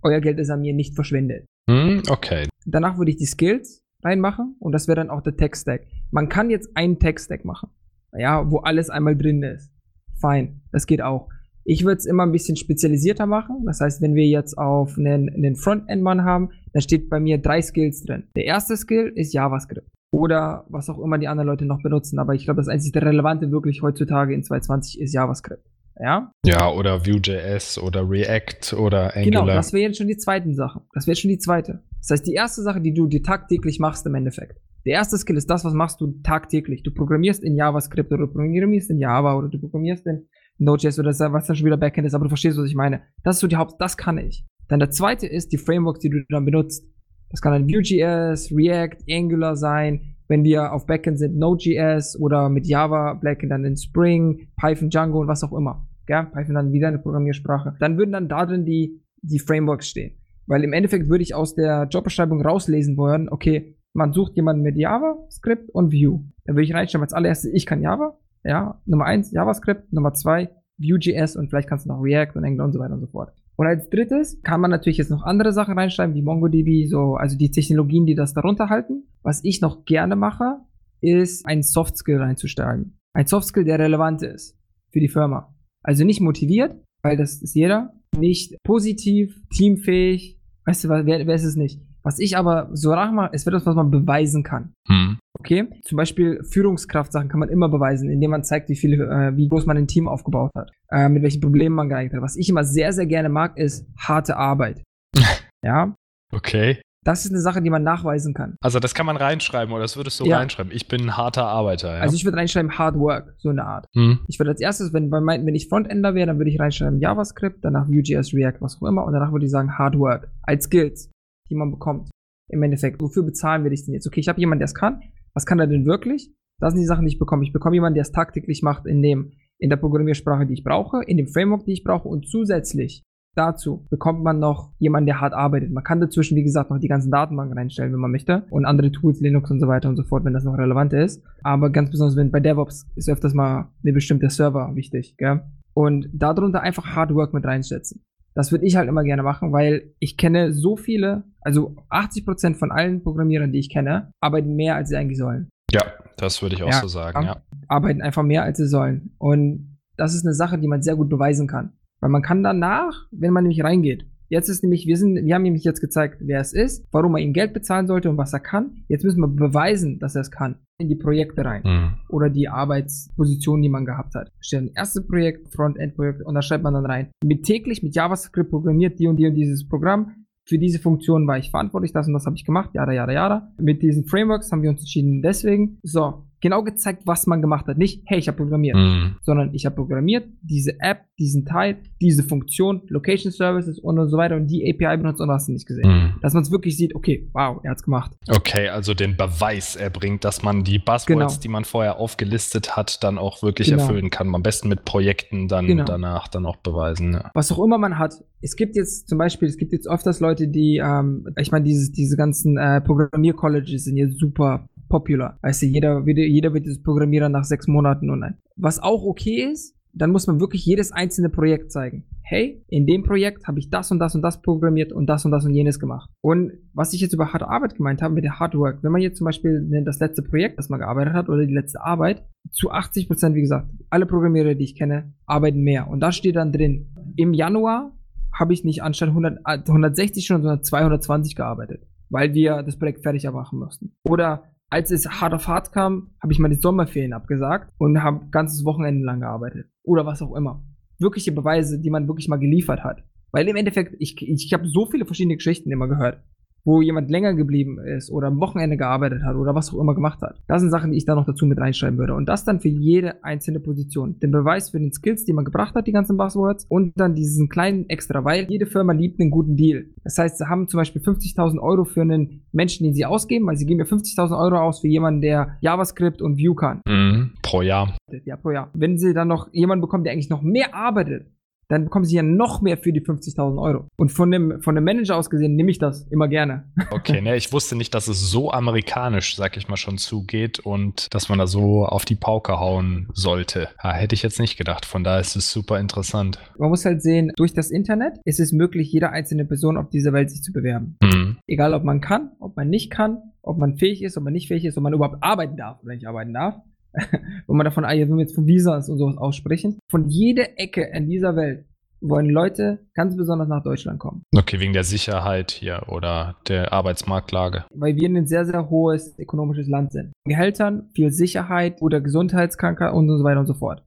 Euer Geld ist an mir nicht verschwendet. Mm, okay. Danach würde ich die Skills reinmachen und das wäre dann auch der Tech-Stack. Man kann jetzt einen Tech-Stack machen. Ja, wo alles einmal drin ist. Fein, das geht auch. Ich würde es immer ein bisschen spezialisierter machen. Das heißt, wenn wir jetzt auf einen, einen Frontend-Mann haben, dann steht bei mir drei Skills drin. Der erste Skill ist JavaScript. Oder was auch immer die anderen Leute noch benutzen. Aber ich glaube, das einzige Relevante wirklich heutzutage in 2020 ist JavaScript. Ja? Ja, oder Vue.js oder React oder Angular. Genau, das wäre jetzt schon die zweite Sache. Das wäre schon die zweite. Das heißt, die erste Sache, die du dir tagtäglich machst im Endeffekt. Der erste Skill ist das, was machst du tagtäglich. Du programmierst in JavaScript oder du programmierst in Java oder du programmierst in Node.js oder was dann schon wieder Backend ist, aber du verstehst, was ich meine. Das ist so die Haupt, das kann ich. Dann der zweite ist die Frameworks, die du dann benutzt. Das kann dann Vue.js, React, Angular sein. Wenn wir auf Backend sind, Node.js oder mit Java, Backend dann in Spring, Python, Django und was auch immer ja, Python dann wieder eine Programmiersprache, dann würden dann da drin die, die Frameworks stehen. Weil im Endeffekt würde ich aus der Jobbeschreibung rauslesen wollen, okay, man sucht jemanden mit JavaScript und Vue. Dann würde ich reinschreiben, als allererstes, ich kann Java, ja, Nummer eins JavaScript, Nummer zwei Vue.js und vielleicht kannst du noch React und Angular und so weiter und so fort. Und als drittes kann man natürlich jetzt noch andere Sachen reinschreiben, wie MongoDB, so, also die Technologien, die das darunter halten. Was ich noch gerne mache, ist ein Soft-Skill reinzusteigen. Ein Soft-Skill, der relevant ist für die Firma. Also nicht motiviert, weil das ist jeder. Nicht positiv, teamfähig. Weißt du, wer, wer ist es nicht? Was ich aber so nachmache, es wird das, was man beweisen kann. Hm. Okay? Zum Beispiel Führungskraftsachen kann man immer beweisen, indem man zeigt, wie viel, äh, wie groß man ein Team aufgebaut hat, äh, mit welchen Problemen man geeignet hat. Was ich immer sehr, sehr gerne mag, ist harte Arbeit. ja? Okay. Das ist eine Sache, die man nachweisen kann. Also das kann man reinschreiben oder das würdest du ja. reinschreiben. Ich bin ein harter Arbeiter. Ja? Also ich würde reinschreiben Hard Work, so eine Art. Hm. Ich würde als erstes, wenn, wenn ich Frontender wäre, dann würde ich reinschreiben JavaScript, danach Vue.js, React, was auch immer und danach würde ich sagen Hard Work als Skills, die man bekommt. Im Endeffekt, wofür bezahlen wir dich denn jetzt? Okay, ich habe jemanden, der es kann. Was kann er denn wirklich? Das sind die Sachen, die ich bekomme. Ich bekomme jemanden, der es tagtäglich macht in dem in der Programmiersprache, die ich brauche, in dem Framework, die ich brauche und zusätzlich dazu bekommt man noch jemanden, der hart arbeitet. Man kann dazwischen, wie gesagt, noch die ganzen Datenbanken reinstellen, wenn man möchte. Und andere Tools, Linux und so weiter und so fort, wenn das noch relevant ist. Aber ganz besonders, wenn bei DevOps ist öfters mal eine bestimmte Server wichtig, gell? Und darunter einfach Hard Work mit reinsetzen. Das würde ich halt immer gerne machen, weil ich kenne so viele, also 80% von allen Programmierern, die ich kenne, arbeiten mehr, als sie eigentlich sollen. Ja, das würde ich auch ja, so sagen, ja. Arbeiten einfach mehr, als sie sollen. Und das ist eine Sache, die man sehr gut beweisen kann. Weil man kann danach, wenn man nämlich reingeht, jetzt ist nämlich, wir sind, wir haben nämlich jetzt gezeigt, wer es ist, warum man ihm Geld bezahlen sollte und was er kann. Jetzt müssen wir beweisen, dass er es kann. In die Projekte rein. Mhm. Oder die Arbeitsposition, die man gehabt hat. Stellen erstes Projekt, Frontend-Projekt und da schreibt man dann rein. Mit täglich mit JavaScript programmiert die und die und dieses Programm. Für diese Funktion war ich verantwortlich, das und das habe ich gemacht, jada, jada, jada. Mit diesen Frameworks haben wir uns entschieden deswegen. So, genau gezeigt, was man gemacht hat. Nicht, hey, ich habe programmiert, mhm. sondern ich habe programmiert, diese App, diesen Teil, diese Funktion, Location Services und, und so weiter und die API benutzt und hast du nicht gesehen. Mhm. Dass man es wirklich sieht, okay, wow, er hat's gemacht. Okay, also den Beweis erbringt, dass man die Buzzwords, genau. die man vorher aufgelistet hat, dann auch wirklich genau. erfüllen kann. Am besten mit Projekten dann genau. danach dann auch beweisen. Ja. Was auch immer man hat. Es gibt jetzt zum Beispiel, es gibt jetzt öfters Leute, die, ähm, ich meine, diese, diese ganzen äh, Programmier-Colleges sind jetzt super popular. Weißt du, jeder, jeder wird jetzt Programmierer nach sechs Monaten und. Was auch okay ist, dann muss man wirklich jedes einzelne Projekt zeigen. Hey, in dem Projekt habe ich das und das und das programmiert und das und das und jenes gemacht. Und was ich jetzt über harte Arbeit gemeint habe mit der Hard Work, wenn man jetzt zum Beispiel das letzte Projekt, das man gearbeitet hat oder die letzte Arbeit, zu 80 Prozent, wie gesagt, alle Programmierer, die ich kenne, arbeiten mehr. Und da steht dann drin, im Januar habe ich nicht anstatt 100, 160 Stunden, sondern 220 gearbeitet, weil wir das Projekt fertig machen mussten. Oder als es hart auf hart kam, habe ich meine Sommerferien abgesagt und habe ganzes Wochenende lang gearbeitet. Oder was auch immer. Wirkliche Beweise, die man wirklich mal geliefert hat. Weil im Endeffekt, ich, ich habe so viele verschiedene Geschichten immer gehört wo jemand länger geblieben ist oder am Wochenende gearbeitet hat oder was auch immer gemacht hat. Das sind Sachen, die ich da noch dazu mit reinschreiben würde. Und das dann für jede einzelne Position. Den Beweis für den Skills, die man gebracht hat, die ganzen Buzzwords und dann diesen kleinen Extra, weil jede Firma liebt einen guten Deal. Das heißt, sie haben zum Beispiel 50.000 Euro für einen Menschen, den sie ausgeben, weil sie geben ja 50.000 Euro aus für jemanden, der JavaScript und Vue kann. Mhm, pro Jahr. Ja, pro Jahr. Wenn sie dann noch jemanden bekommen, der eigentlich noch mehr arbeitet, dann bekommen sie ja noch mehr für die 50.000 Euro. Und von dem, von dem Manager aus gesehen nehme ich das immer gerne. Okay, ne, ich wusste nicht, dass es so amerikanisch, sag ich mal, schon zugeht und dass man da so auf die Pauke hauen sollte. Ja, hätte ich jetzt nicht gedacht. Von daher ist es super interessant. Man muss halt sehen, durch das Internet ist es möglich, jede einzelne Person auf dieser Welt sich zu bewerben. Mhm. Egal, ob man kann, ob man nicht kann, ob man fähig ist, ob man nicht fähig ist, ob man überhaupt arbeiten darf oder nicht arbeiten darf. wenn man davon, ah, wenn wir jetzt von Visas und sowas aussprechen, von jeder Ecke in dieser Welt wollen Leute ganz besonders nach Deutschland kommen. Okay, wegen der Sicherheit hier oder der Arbeitsmarktlage. Weil wir ein sehr, sehr hohes ökonomisches Land sind. Gehältern, viel Sicherheit oder Gesundheitskrankheit und so weiter und so fort.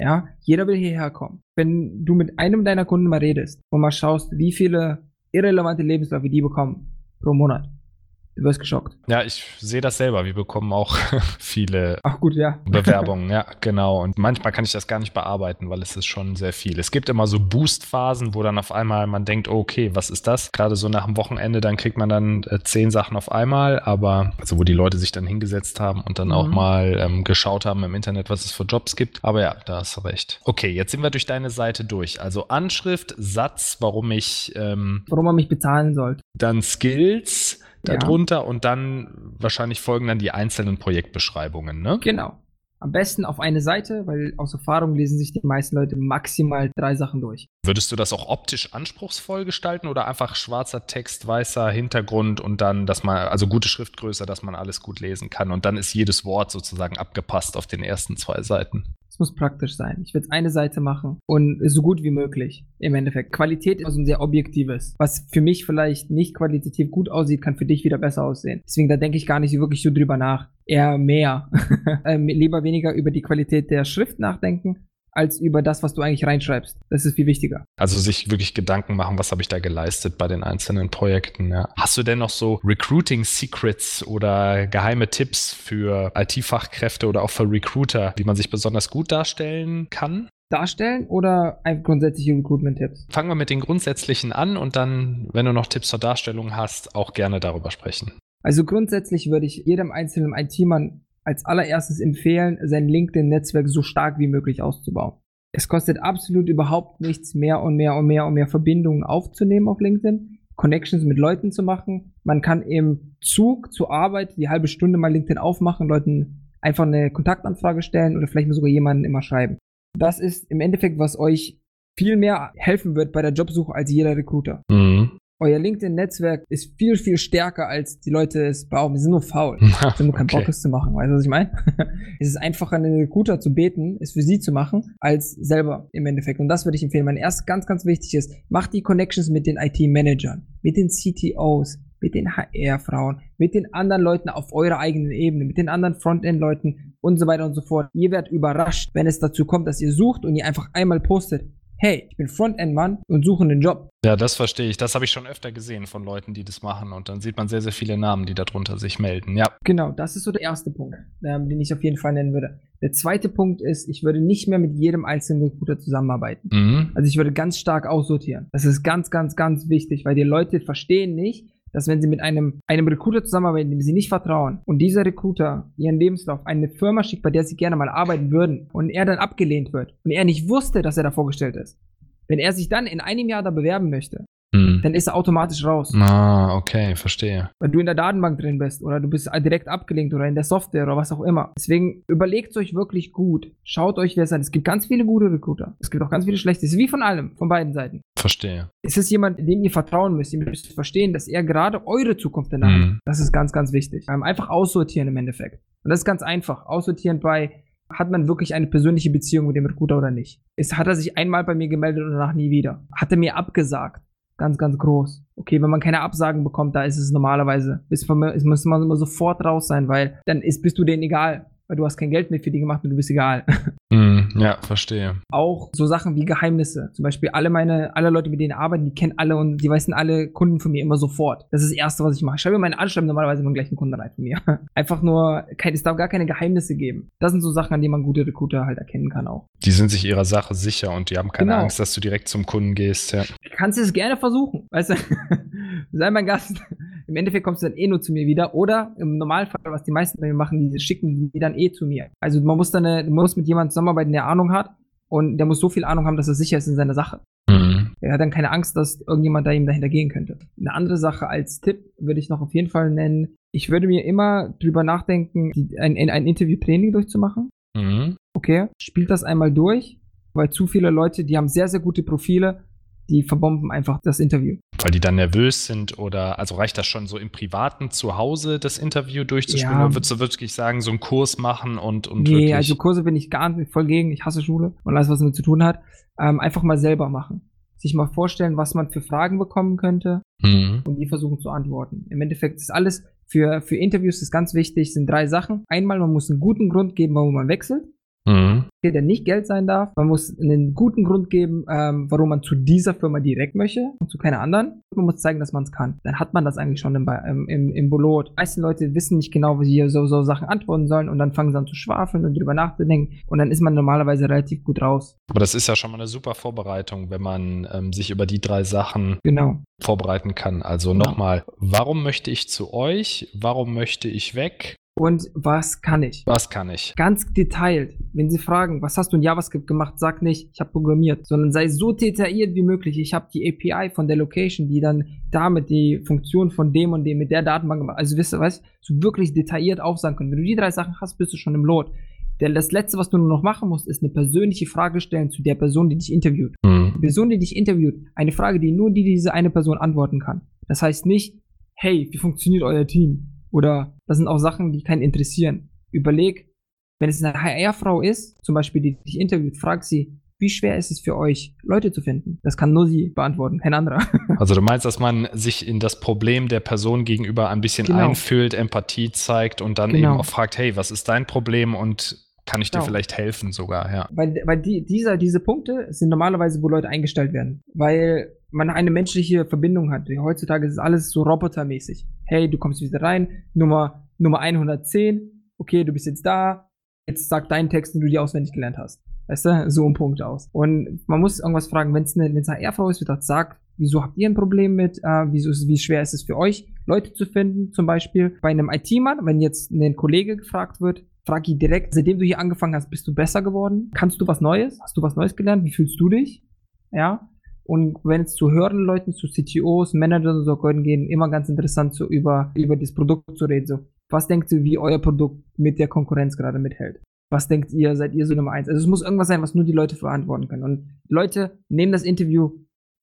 Ja, jeder will hierher kommen. Wenn du mit einem deiner Kunden mal redest und mal schaust, wie viele irrelevante Lebensläufe die bekommen pro Monat, Du wirst geschockt. Ja, ich sehe das selber. Wir bekommen auch viele Ach gut, ja. Bewerbungen. ja, genau. Und manchmal kann ich das gar nicht bearbeiten, weil es ist schon sehr viel. Es gibt immer so Boost-Phasen, wo dann auf einmal man denkt, oh, okay, was ist das? Gerade so nach dem Wochenende, dann kriegt man dann äh, zehn Sachen auf einmal, aber also wo die Leute sich dann hingesetzt haben und dann mhm. auch mal ähm, geschaut haben im Internet, was es für Jobs gibt. Aber ja, da hast du recht. Okay, jetzt sind wir durch deine Seite durch. Also Anschrift, Satz, warum ich ähm, warum man mich bezahlen sollte. Dann Skills darunter ja. und dann wahrscheinlich folgen dann die einzelnen Projektbeschreibungen, ne? Genau. Am besten auf eine Seite, weil aus Erfahrung lesen sich die meisten Leute maximal drei Sachen durch. Würdest du das auch optisch anspruchsvoll gestalten oder einfach schwarzer Text, weißer Hintergrund und dann, dass man, also gute Schriftgröße, dass man alles gut lesen kann und dann ist jedes Wort sozusagen abgepasst auf den ersten zwei Seiten? Es muss praktisch sein. Ich würde eine Seite machen und so gut wie möglich im Endeffekt. Qualität ist also ein sehr objektives. Was für mich vielleicht nicht qualitativ gut aussieht, kann für dich wieder besser aussehen. Deswegen, da denke ich gar nicht wirklich so drüber nach. Eher mehr. ähm, lieber weniger über die Qualität der Schrift nachdenken, als über das, was du eigentlich reinschreibst. Das ist viel wichtiger. Also sich wirklich Gedanken machen, was habe ich da geleistet bei den einzelnen Projekten. Ja. Hast du denn noch so Recruiting-Secrets oder geheime Tipps für IT-Fachkräfte oder auch für Recruiter, wie man sich besonders gut darstellen kann? darstellen oder grundsätzliche Recruitment-Tipps? Fangen wir mit den grundsätzlichen an und dann, wenn du noch Tipps zur Darstellung hast, auch gerne darüber sprechen. Also grundsätzlich würde ich jedem einzelnen IT-Mann als allererstes empfehlen, sein LinkedIn-Netzwerk so stark wie möglich auszubauen. Es kostet absolut überhaupt nichts, mehr und mehr und mehr und mehr Verbindungen aufzunehmen auf LinkedIn, Connections mit Leuten zu machen. Man kann im Zug zur Arbeit die halbe Stunde mal LinkedIn aufmachen, Leuten einfach eine Kontaktanfrage stellen oder vielleicht sogar jemanden immer schreiben. Das ist im Endeffekt, was euch viel mehr helfen wird bei der Jobsuche als jeder Recruiter. Mhm. Euer LinkedIn-Netzwerk ist viel, viel stärker, als die Leute es behaupten. Sie sind nur faul. Sie haben nur keinen okay. Bock, es zu machen. Weißt du, was ich meine? es ist einfacher, einen Recruiter zu beten, es für sie zu machen, als selber im Endeffekt. Und das würde ich empfehlen. Mein erst ganz, ganz wichtig ist, macht die Connections mit den IT-Managern, mit den CTOs, mit den HR-Frauen, mit den anderen Leuten auf eurer eigenen Ebene, mit den anderen Frontend-Leuten und so weiter und so fort. Ihr werdet überrascht, wenn es dazu kommt, dass ihr sucht und ihr einfach einmal postet, hey, ich bin Frontend-Mann und suche einen Job. Ja, das verstehe ich. Das habe ich schon öfter gesehen von Leuten, die das machen. Und dann sieht man sehr, sehr viele Namen, die darunter sich melden. Ja. Genau, das ist so der erste Punkt, ähm, den ich auf jeden Fall nennen würde. Der zweite Punkt ist, ich würde nicht mehr mit jedem einzelnen Recruiter zusammenarbeiten. Mhm. Also ich würde ganz stark aussortieren. Das ist ganz, ganz, ganz wichtig, weil die Leute verstehen nicht, dass wenn sie mit einem, einem Recruiter zusammenarbeiten, dem sie nicht vertrauen, und dieser Recruiter ihren Lebenslauf eine Firma schickt, bei der sie gerne mal arbeiten würden, und er dann abgelehnt wird, und er nicht wusste, dass er da vorgestellt ist, wenn er sich dann in einem Jahr da bewerben möchte, hm. dann ist er automatisch raus. Ah, okay, verstehe. Weil du in der Datenbank drin bist oder du bist direkt abgelenkt oder in der Software oder was auch immer. Deswegen überlegt euch wirklich gut. Schaut euch, wer es an. Es gibt ganz viele gute Recruiter. Es gibt auch ganz viele schlechte. Es ist wie von allem, von beiden Seiten. Verstehe. Es ist jemand, dem ihr vertrauen müsst. Ihr müsst verstehen, dass er gerade eure Zukunft in der Hand hm. Das ist ganz, ganz wichtig. Ähm, einfach aussortieren im Endeffekt. Und das ist ganz einfach. Aussortieren bei hat man wirklich eine persönliche Beziehung mit dem Recruiter oder nicht? Ist, hat er sich einmal bei mir gemeldet und danach nie wieder? Hat er mir abgesagt? ganz, ganz groß. Okay, wenn man keine Absagen bekommt, da ist es normalerweise, ist, ist, muss man immer sofort raus sein, weil dann ist, bist du denen egal weil du hast kein Geld mehr für die gemacht und du bist egal. Mm, ja, verstehe. Auch so Sachen wie Geheimnisse. Zum Beispiel alle meine, alle Leute, mit denen ich arbeite, die kennen alle und die wissen alle Kunden von mir immer sofort. Das ist das Erste, was ich mache. Ich schreibe meine Anschreiben normalerweise immer gleich einen Kunden rein von mir. Einfach nur, kein, es darf gar keine Geheimnisse geben. Das sind so Sachen, an denen man gute Recruiter halt erkennen kann auch. Die sind sich ihrer Sache sicher und die haben keine genau. Angst, dass du direkt zum Kunden gehst, ja. Kannst du es gerne versuchen, weißt du? Sei mein Gast. Im Endeffekt kommst du dann eh nur zu mir wieder. Oder im Normalfall, was die meisten bei mir machen, die schicken die dann eh zu mir. Also man muss dann eine, muss mit jemandem zusammenarbeiten, der Ahnung hat. Und der muss so viel Ahnung haben, dass er sicher ist in seiner Sache. Mhm. Er hat dann keine Angst, dass irgendjemand da ihm dahinter gehen könnte. Eine andere Sache als Tipp würde ich noch auf jeden Fall nennen. Ich würde mir immer drüber nachdenken, ein, ein Interview-Training durchzumachen. Mhm. Okay, spielt das einmal durch, weil zu viele Leute, die haben sehr, sehr gute Profile, die verbomben einfach das Interview. Weil die dann nervös sind oder, also reicht das schon so im Privaten zu Hause, das Interview durchzuspielen? Ja. Oder würdest du wirklich sagen, so einen Kurs machen und, und Nee, wirklich also Kurse bin ich gar nicht voll gegen. Ich hasse Schule und alles, was damit zu tun hat. Ähm, einfach mal selber machen. Sich mal vorstellen, was man für Fragen bekommen könnte mhm. und die versuchen zu antworten. Im Endeffekt ist alles für, für Interviews ist ganz wichtig, sind drei Sachen. Einmal, man muss einen guten Grund geben, warum man wechselt. Mhm. Der nicht Geld sein darf. Man muss einen guten Grund geben, ähm, warum man zu dieser Firma direkt möchte und zu keiner anderen. Man muss zeigen, dass man es kann. Dann hat man das eigentlich schon im, im, im, im Bolot. Die meisten Leute wissen nicht genau, wie sie so, so Sachen antworten sollen und dann fangen sie an zu schwafeln und drüber nachzudenken und dann ist man normalerweise relativ gut raus. Aber das ist ja schon mal eine super Vorbereitung, wenn man ähm, sich über die drei Sachen genau. vorbereiten kann. Also genau. nochmal, warum möchte ich zu euch? Warum möchte ich weg? Und was kann ich? Was kann ich? Ganz detailliert. Wenn Sie fragen, was hast du in JavaScript gemacht, sag nicht, ich habe programmiert, sondern sei so detailliert wie möglich. Ich habe die API von der Location, die dann damit die Funktion von dem und dem mit der Datenbank gemacht. Also wisst ihr, weißt so wirklich detailliert aufsagen können. Wenn du die drei Sachen hast, bist du schon im Lot. Denn das letzte, was du nur noch machen musst, ist eine persönliche Frage stellen zu der Person, die dich interviewt. Mhm. Die Person, die dich interviewt, eine Frage, die nur die diese eine Person antworten kann. Das heißt nicht, hey, wie funktioniert euer Team? Oder das sind auch Sachen, die keinen interessieren. Überleg, wenn es eine HR-Frau ist, zum Beispiel, die dich interviewt, frag sie, wie schwer ist es für euch, Leute zu finden? Das kann nur sie beantworten, kein anderer. Also du meinst, dass man sich in das Problem der Person gegenüber ein bisschen genau. einfühlt, Empathie zeigt und dann genau. eben auch fragt, hey, was ist dein Problem und kann ich genau. dir vielleicht helfen sogar, ja. Weil, weil die, dieser, diese Punkte sind normalerweise, wo Leute eingestellt werden. Weil man eine menschliche Verbindung hat. Heutzutage ist alles so robotermäßig. Hey, du kommst wieder rein, Nummer, Nummer 110, okay, du bist jetzt da, jetzt sag deinen Text, den du dir auswendig gelernt hast. Weißt du, so ein Punkt aus. Und man muss irgendwas fragen, wenn es eine, eine HR-Frau ist, wird das sagt, wieso habt ihr ein Problem mit, äh, wieso ist, wie schwer ist es für euch, Leute zu finden, zum Beispiel bei einem IT-Mann, wenn jetzt ein Kollege gefragt wird, frag ihn direkt, seitdem du hier angefangen hast, bist du besser geworden? Kannst du was Neues? Hast du was Neues gelernt? Wie fühlst du dich? Ja. Und wenn es zu höheren Leuten, zu CTOs, Managern und so können gehen, immer ganz interessant, so über, über das Produkt zu reden. So, was denkt ihr, wie euer Produkt mit der Konkurrenz gerade mithält? Was denkt ihr, seid ihr so Nummer eins? Also es muss irgendwas sein, was nur die Leute verantworten können. Und Leute nehmen das Interview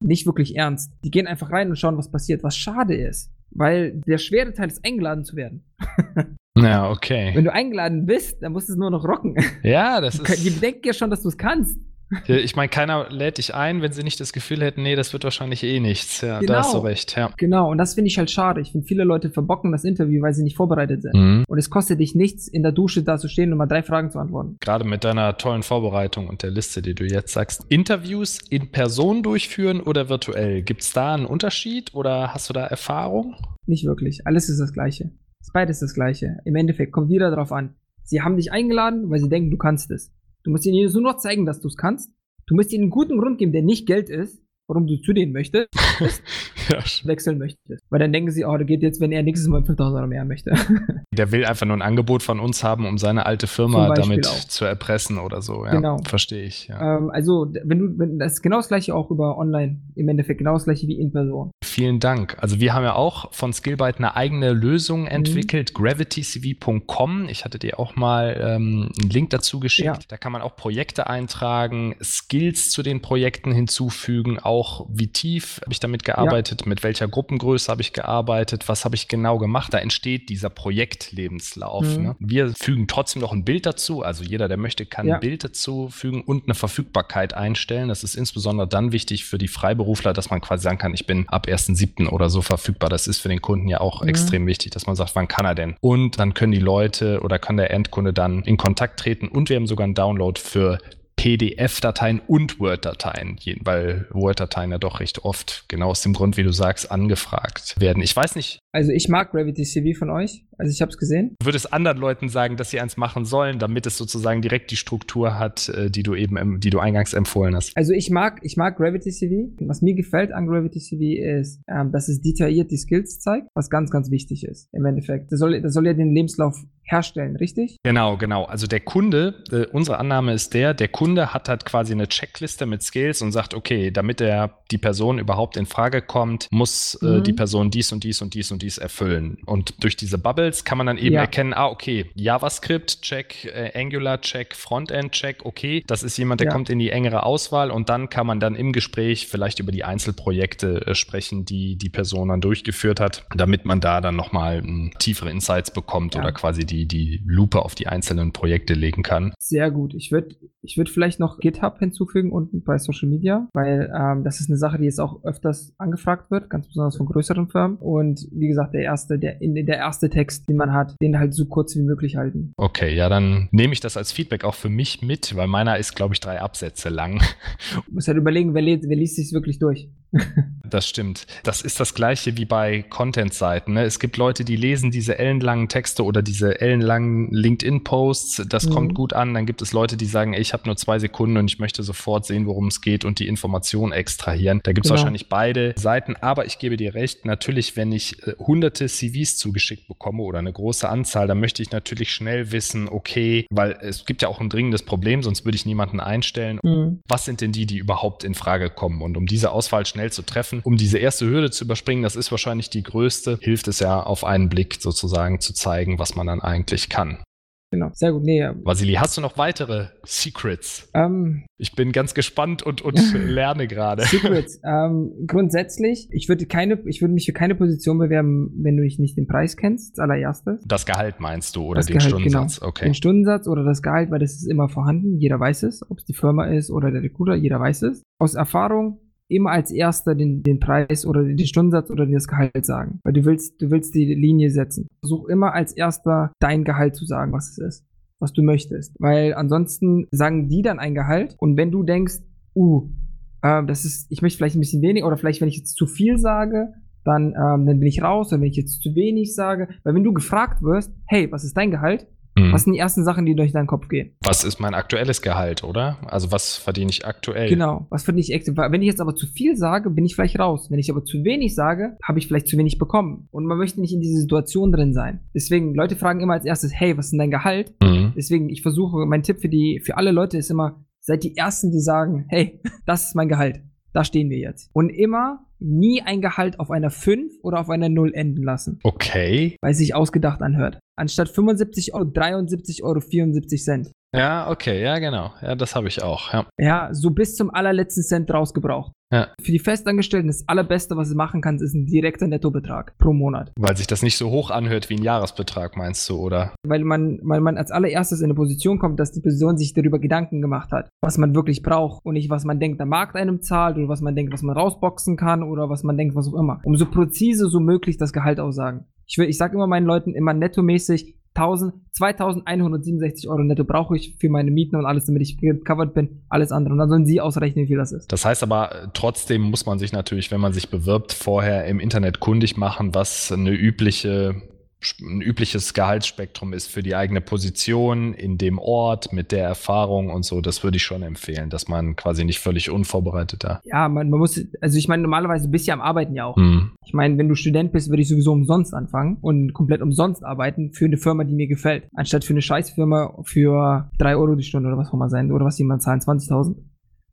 nicht wirklich ernst. Die gehen einfach rein und schauen, was passiert, was schade ist. Weil der schwere Teil ist, eingeladen zu werden. Ja, okay. Wenn du eingeladen bist, dann musst du es nur noch rocken. Ja, das Die ist. denken ja schon, dass du es kannst. Ich meine, keiner lädt dich ein, wenn sie nicht das Gefühl hätten, nee, das wird wahrscheinlich eh nichts. Ja, da Genau. hast du recht, ja. Genau, und das finde ich halt schade. Ich finde, viele Leute verbocken das Interview, weil sie nicht vorbereitet sind. Mhm. Und es kostet dich nichts, in der Dusche da zu stehen und mal drei Fragen zu antworten. Gerade mit deiner tollen Vorbereitung und der Liste, die du jetzt sagst. Interviews in Person durchführen oder virtuell? Gibt es da einen Unterschied oder hast du da Erfahrung? Nicht wirklich. Alles ist das Gleiche. Beides ist das Gleiche. Im Endeffekt kommt wieder darauf an. Sie haben dich eingeladen, weil sie denken, du kannst es. Du musst ihnen nur noch zeigen, dass du es kannst. Du musst ihnen einen guten Grund geben, der nicht Geld ist, warum du zu denen möchtest, Ja, wechseln möchtest. Weil dann denken sie, oh, der geht jetzt, wenn er nächstes Mal 5000 Euro mehr möchte. Der will einfach nur ein Angebot von uns haben, um seine alte Firma damit auch. zu erpressen oder so. Ja, Genau. Verstehe ich. Ja. ähm, also, wenn du, wenn, das ist genau das gleiche auch über online. Im Endeffekt genau das gleiche wie in Person. Vielen Dank. Also wir haben ja auch von Skillbyte eine eigene Mhm. Lösung entwickelt, gravitycv.com. Ich hatte dir auch mal ähm, einen Link dazu geschickt. Ja. Da kann man auch Projekte eintragen, Skills zu den Projekten hinzufügen, auch wie tief habe ich damit gearbeitet, mit welcher Gruppengröße habe ich gearbeitet, was habe ich genau gemacht. Da entsteht dieser Projektlebenslauf. Mhm. Ne? Wir fügen trotzdem noch ein Bild dazu. Also jeder, der möchte, kann Ja. ein Bild dazu fügen und eine Verfügbarkeit einstellen. Das ist insbesondere dann wichtig für die Freiberufler, dass man quasi sagen kann, ich bin ab 1.7. oder so verfügbar. Das ist für den Kunden ja auch Mhm. extrem wichtig, dass man sagt, wann kann er denn? Und dann können die Leute oder kann der Endkunde dann in Kontakt treten und wir haben sogar einen Download für PDF-Dateien und Word-Dateien, weil Word-Dateien ja doch recht oft, genau aus dem Grund, wie du sagst, angefragt werden. Ich weiß nicht, Also ich mag Gravity CV von euch. Also ich habe es gesehen. du würdest anderen Leuten sagen, dass sie eins machen sollen, damit es sozusagen direkt die Struktur hat, äh, die du eben, die du eingangs empfohlen hast. Also ich mag, ich mag Gravity CV. Was mir gefällt an Gravity CV ist, ähm, dass es detailliert die Skills zeigt, was ganz, ganz wichtig ist im Endeffekt. Das soll, das soll ja den Lebenslauf herstellen, richtig? Genau, genau. Also der Kunde, äh, unsere Annahme ist der, der Kunde hat halt quasi eine Checkliste mit Skills und sagt, okay, damit er die Person überhaupt in Frage kommt, muss äh, Mhm. die Person dies und dies und dies und dies erfüllen. Und durch diese Bubbles kann man dann eben Ja. erkennen, ah, okay, JavaScript, check, äh, Angular, check, Frontend, check, okay, das ist jemand, der Ja. kommt in die engere Auswahl und dann kann man dann im Gespräch vielleicht über die Einzelprojekte äh, sprechen, die die Person dann durchgeführt hat, damit man da dann nochmal mh, tiefere Insights bekommt Ja. oder quasi die, die Lupe auf die einzelnen Projekte legen kann. Sehr gut. Ich würde ich würd vielleicht noch GitHub hinzufügen unten bei Social Media, weil ähm, das ist eine Sache, die jetzt auch öfters angefragt wird, ganz besonders von größeren Firmen. Und wie gesagt, der erste, der, in, der erste Text, den man hat, den halt so kurz wie möglich halten. Okay, ja, dann nehme ich das als Feedback auch für mich mit, weil meiner ist, glaube ich, drei Absätze lang. Du musst halt überlegen, wer, liest- wer liest sich wirklich durch. Das stimmt. Das ist das gleiche wie bei Content-Seiten. Ne? Es gibt Leute, die lesen diese ellenlangen Texte oder diese ellenlangen LinkedIn-Posts. Das Mhm. kommt gut an. Dann gibt es Leute, die sagen, ey, ich habe nur zwei Sekunden und ich möchte sofort sehen, worum es geht und die Information extrahieren. Da gibt es Genau. wahrscheinlich beide Seiten. Aber ich gebe dir recht, natürlich, wenn ich äh, hunderte CVs zugeschickt bekomme oder eine große Anzahl, dann möchte ich natürlich schnell wissen, okay, weil es gibt ja auch ein dringendes Problem, sonst würde ich niemanden einstellen Mhm. was sind denn die, die überhaupt in Frage kommen? Und um diese Auswahl schnell zu treffen, um diese erste Hürde zu überspringen, das ist wahrscheinlich die größte, hilft es ja auf einen Blick sozusagen zu zeigen, was man dann eigentlich kann. Genau. Sehr gut. Nee, Vasili, hast du noch weitere Secrets? ähm, Ich bin ganz gespannt und, und lerne gerade. Secrets. ähm, grundsätzlich, ich würde keine, ich würde mich für keine Position bewerben, wenn du dich nicht den Preis kennst, als allererstes. Das Gehalt meinst du oder Das den Gehalt, Stundensatz? genau. Okay. Den Stundensatz oder das Gehalt, weil das ist immer vorhanden. Jeder weiß es, ob es die Firma ist oder der Recruiter, jeder weiß es. Aus Erfahrung immer als erster den, den Preis oder den Stundensatz oder das Gehalt sagen. Weil du willst, du willst die Linie setzen. Versuch immer als erster dein Gehalt zu sagen, was es ist, was du möchtest. Weil ansonsten sagen die dann ein Gehalt und wenn du denkst, uh, äh, das ist, ich möchte vielleicht ein bisschen weniger oder vielleicht, wenn ich jetzt zu viel sage, dann, ähm, dann bin ich raus. Oder wenn ich jetzt zu wenig sage, weil wenn du gefragt wirst, hey, was ist dein Gehalt? Mhm. Was sind die ersten Sachen, die durch deinen Kopf gehen? Was ist mein aktuelles Gehalt, oder? Also was verdiene ich aktuell? Genau, was verdiene ich aktuell? Wenn ich jetzt aber zu viel sage, bin ich vielleicht raus. Wenn ich aber zu wenig sage, habe ich vielleicht zu wenig bekommen. Und man möchte nicht in diese Situation drin sein. Deswegen, Leute fragen immer als erstes, hey, was ist denn dein Gehalt? Mhm. Deswegen, ich versuche, mein Tipp für die, für alle Leute ist immer, seid die Ersten, die sagen, hey, das ist mein Gehalt. Da stehen wir jetzt. Und immer nie ein Gehalt auf einer 5 oder auf einer 0 enden lassen. Okay. Weil es sich ausgedacht anhört. Anstatt 75 Euro, 73 Euro 74 Cent. Ja, okay, ja, genau. Ja, das habe ich auch, ja. Ja, so bis zum allerletzten Cent rausgebraucht. Ja. Für die Festangestellten das allerbeste, was du machen kannst, ist ein direkter Nettobetrag pro Monat. Weil sich das nicht so hoch anhört wie ein Jahresbetrag, meinst du, oder? Weil man, weil man als allererstes in eine Position kommt, dass die Person sich darüber Gedanken gemacht hat, was man wirklich braucht und nicht, was man denkt, der Markt einem zahlt oder was man denkt, was man rausboxen kann oder was man denkt, was auch immer. Um so präzise so möglich das Gehalt aussagen. Ich, ich sage immer meinen Leuten immer nettomäßig 1000, 2167 Euro netto brauche ich für meine Mieten und alles, damit ich covered bin, alles andere. Und dann sollen sie ausrechnen, wie viel das ist. Das heißt aber, äh, trotzdem muss man sich natürlich, wenn man sich bewirbt, vorher im Internet kundig machen, was eine übliche ein übliches Gehaltsspektrum ist für die eigene Position in dem Ort mit der Erfahrung und so, das würde ich schon empfehlen, dass man quasi nicht völlig unvorbereitet da. Ja, man, man muss, also ich meine, normalerweise bist du ja am Arbeiten ja auch. Mhm. Ich meine, wenn du Student bist, würde ich sowieso umsonst anfangen und komplett umsonst arbeiten für eine Firma, die mir gefällt. Anstatt für eine Scheißfirma für drei Euro die Stunde oder was auch immer sein, oder was jemand zahlen, 20.000.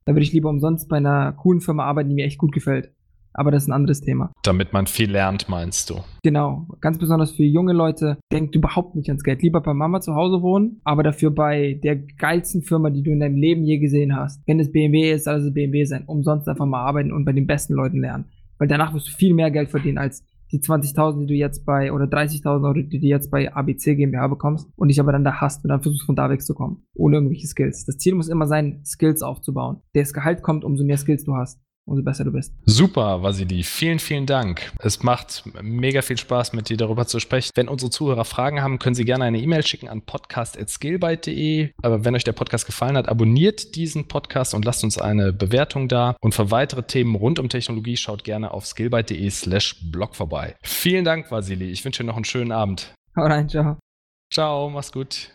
Da würde ich lieber umsonst bei einer coolen Firma arbeiten, die mir echt gut gefällt. Aber das ist ein anderes Thema. Damit man viel lernt, meinst du? Genau. Ganz besonders für junge Leute, denkt überhaupt nicht ans Geld. Lieber bei Mama zu Hause wohnen, aber dafür bei der geilsten Firma, die du in deinem Leben je gesehen hast. Wenn es BMW ist, soll es BMW sein. Umsonst einfach mal arbeiten und bei den besten Leuten lernen. Weil danach wirst du viel mehr Geld verdienen als die 20.000, die du jetzt bei, oder 30.000 Euro, die du jetzt bei ABC GmbH bekommst und dich aber dann da hast und dann versuchst von da wegzukommen. Ohne irgendwelche Skills. Das Ziel muss immer sein, Skills aufzubauen. Das Gehalt kommt, umso mehr Skills du hast umso besser du bist. Super, Vasili. Vielen, vielen Dank. Es macht mega viel Spaß, mit dir darüber zu sprechen. Wenn unsere Zuhörer Fragen haben, können sie gerne eine E-Mail schicken an podcast.skillbyte.de. Aber wenn euch der Podcast gefallen hat, abonniert diesen Podcast und lasst uns eine Bewertung da. Und für weitere Themen rund um Technologie schaut gerne auf skillbyte.de slash blog vorbei. Vielen Dank, Vasili. Ich wünsche dir noch einen schönen Abend. Hau rein, ciao. Ciao, mach's gut.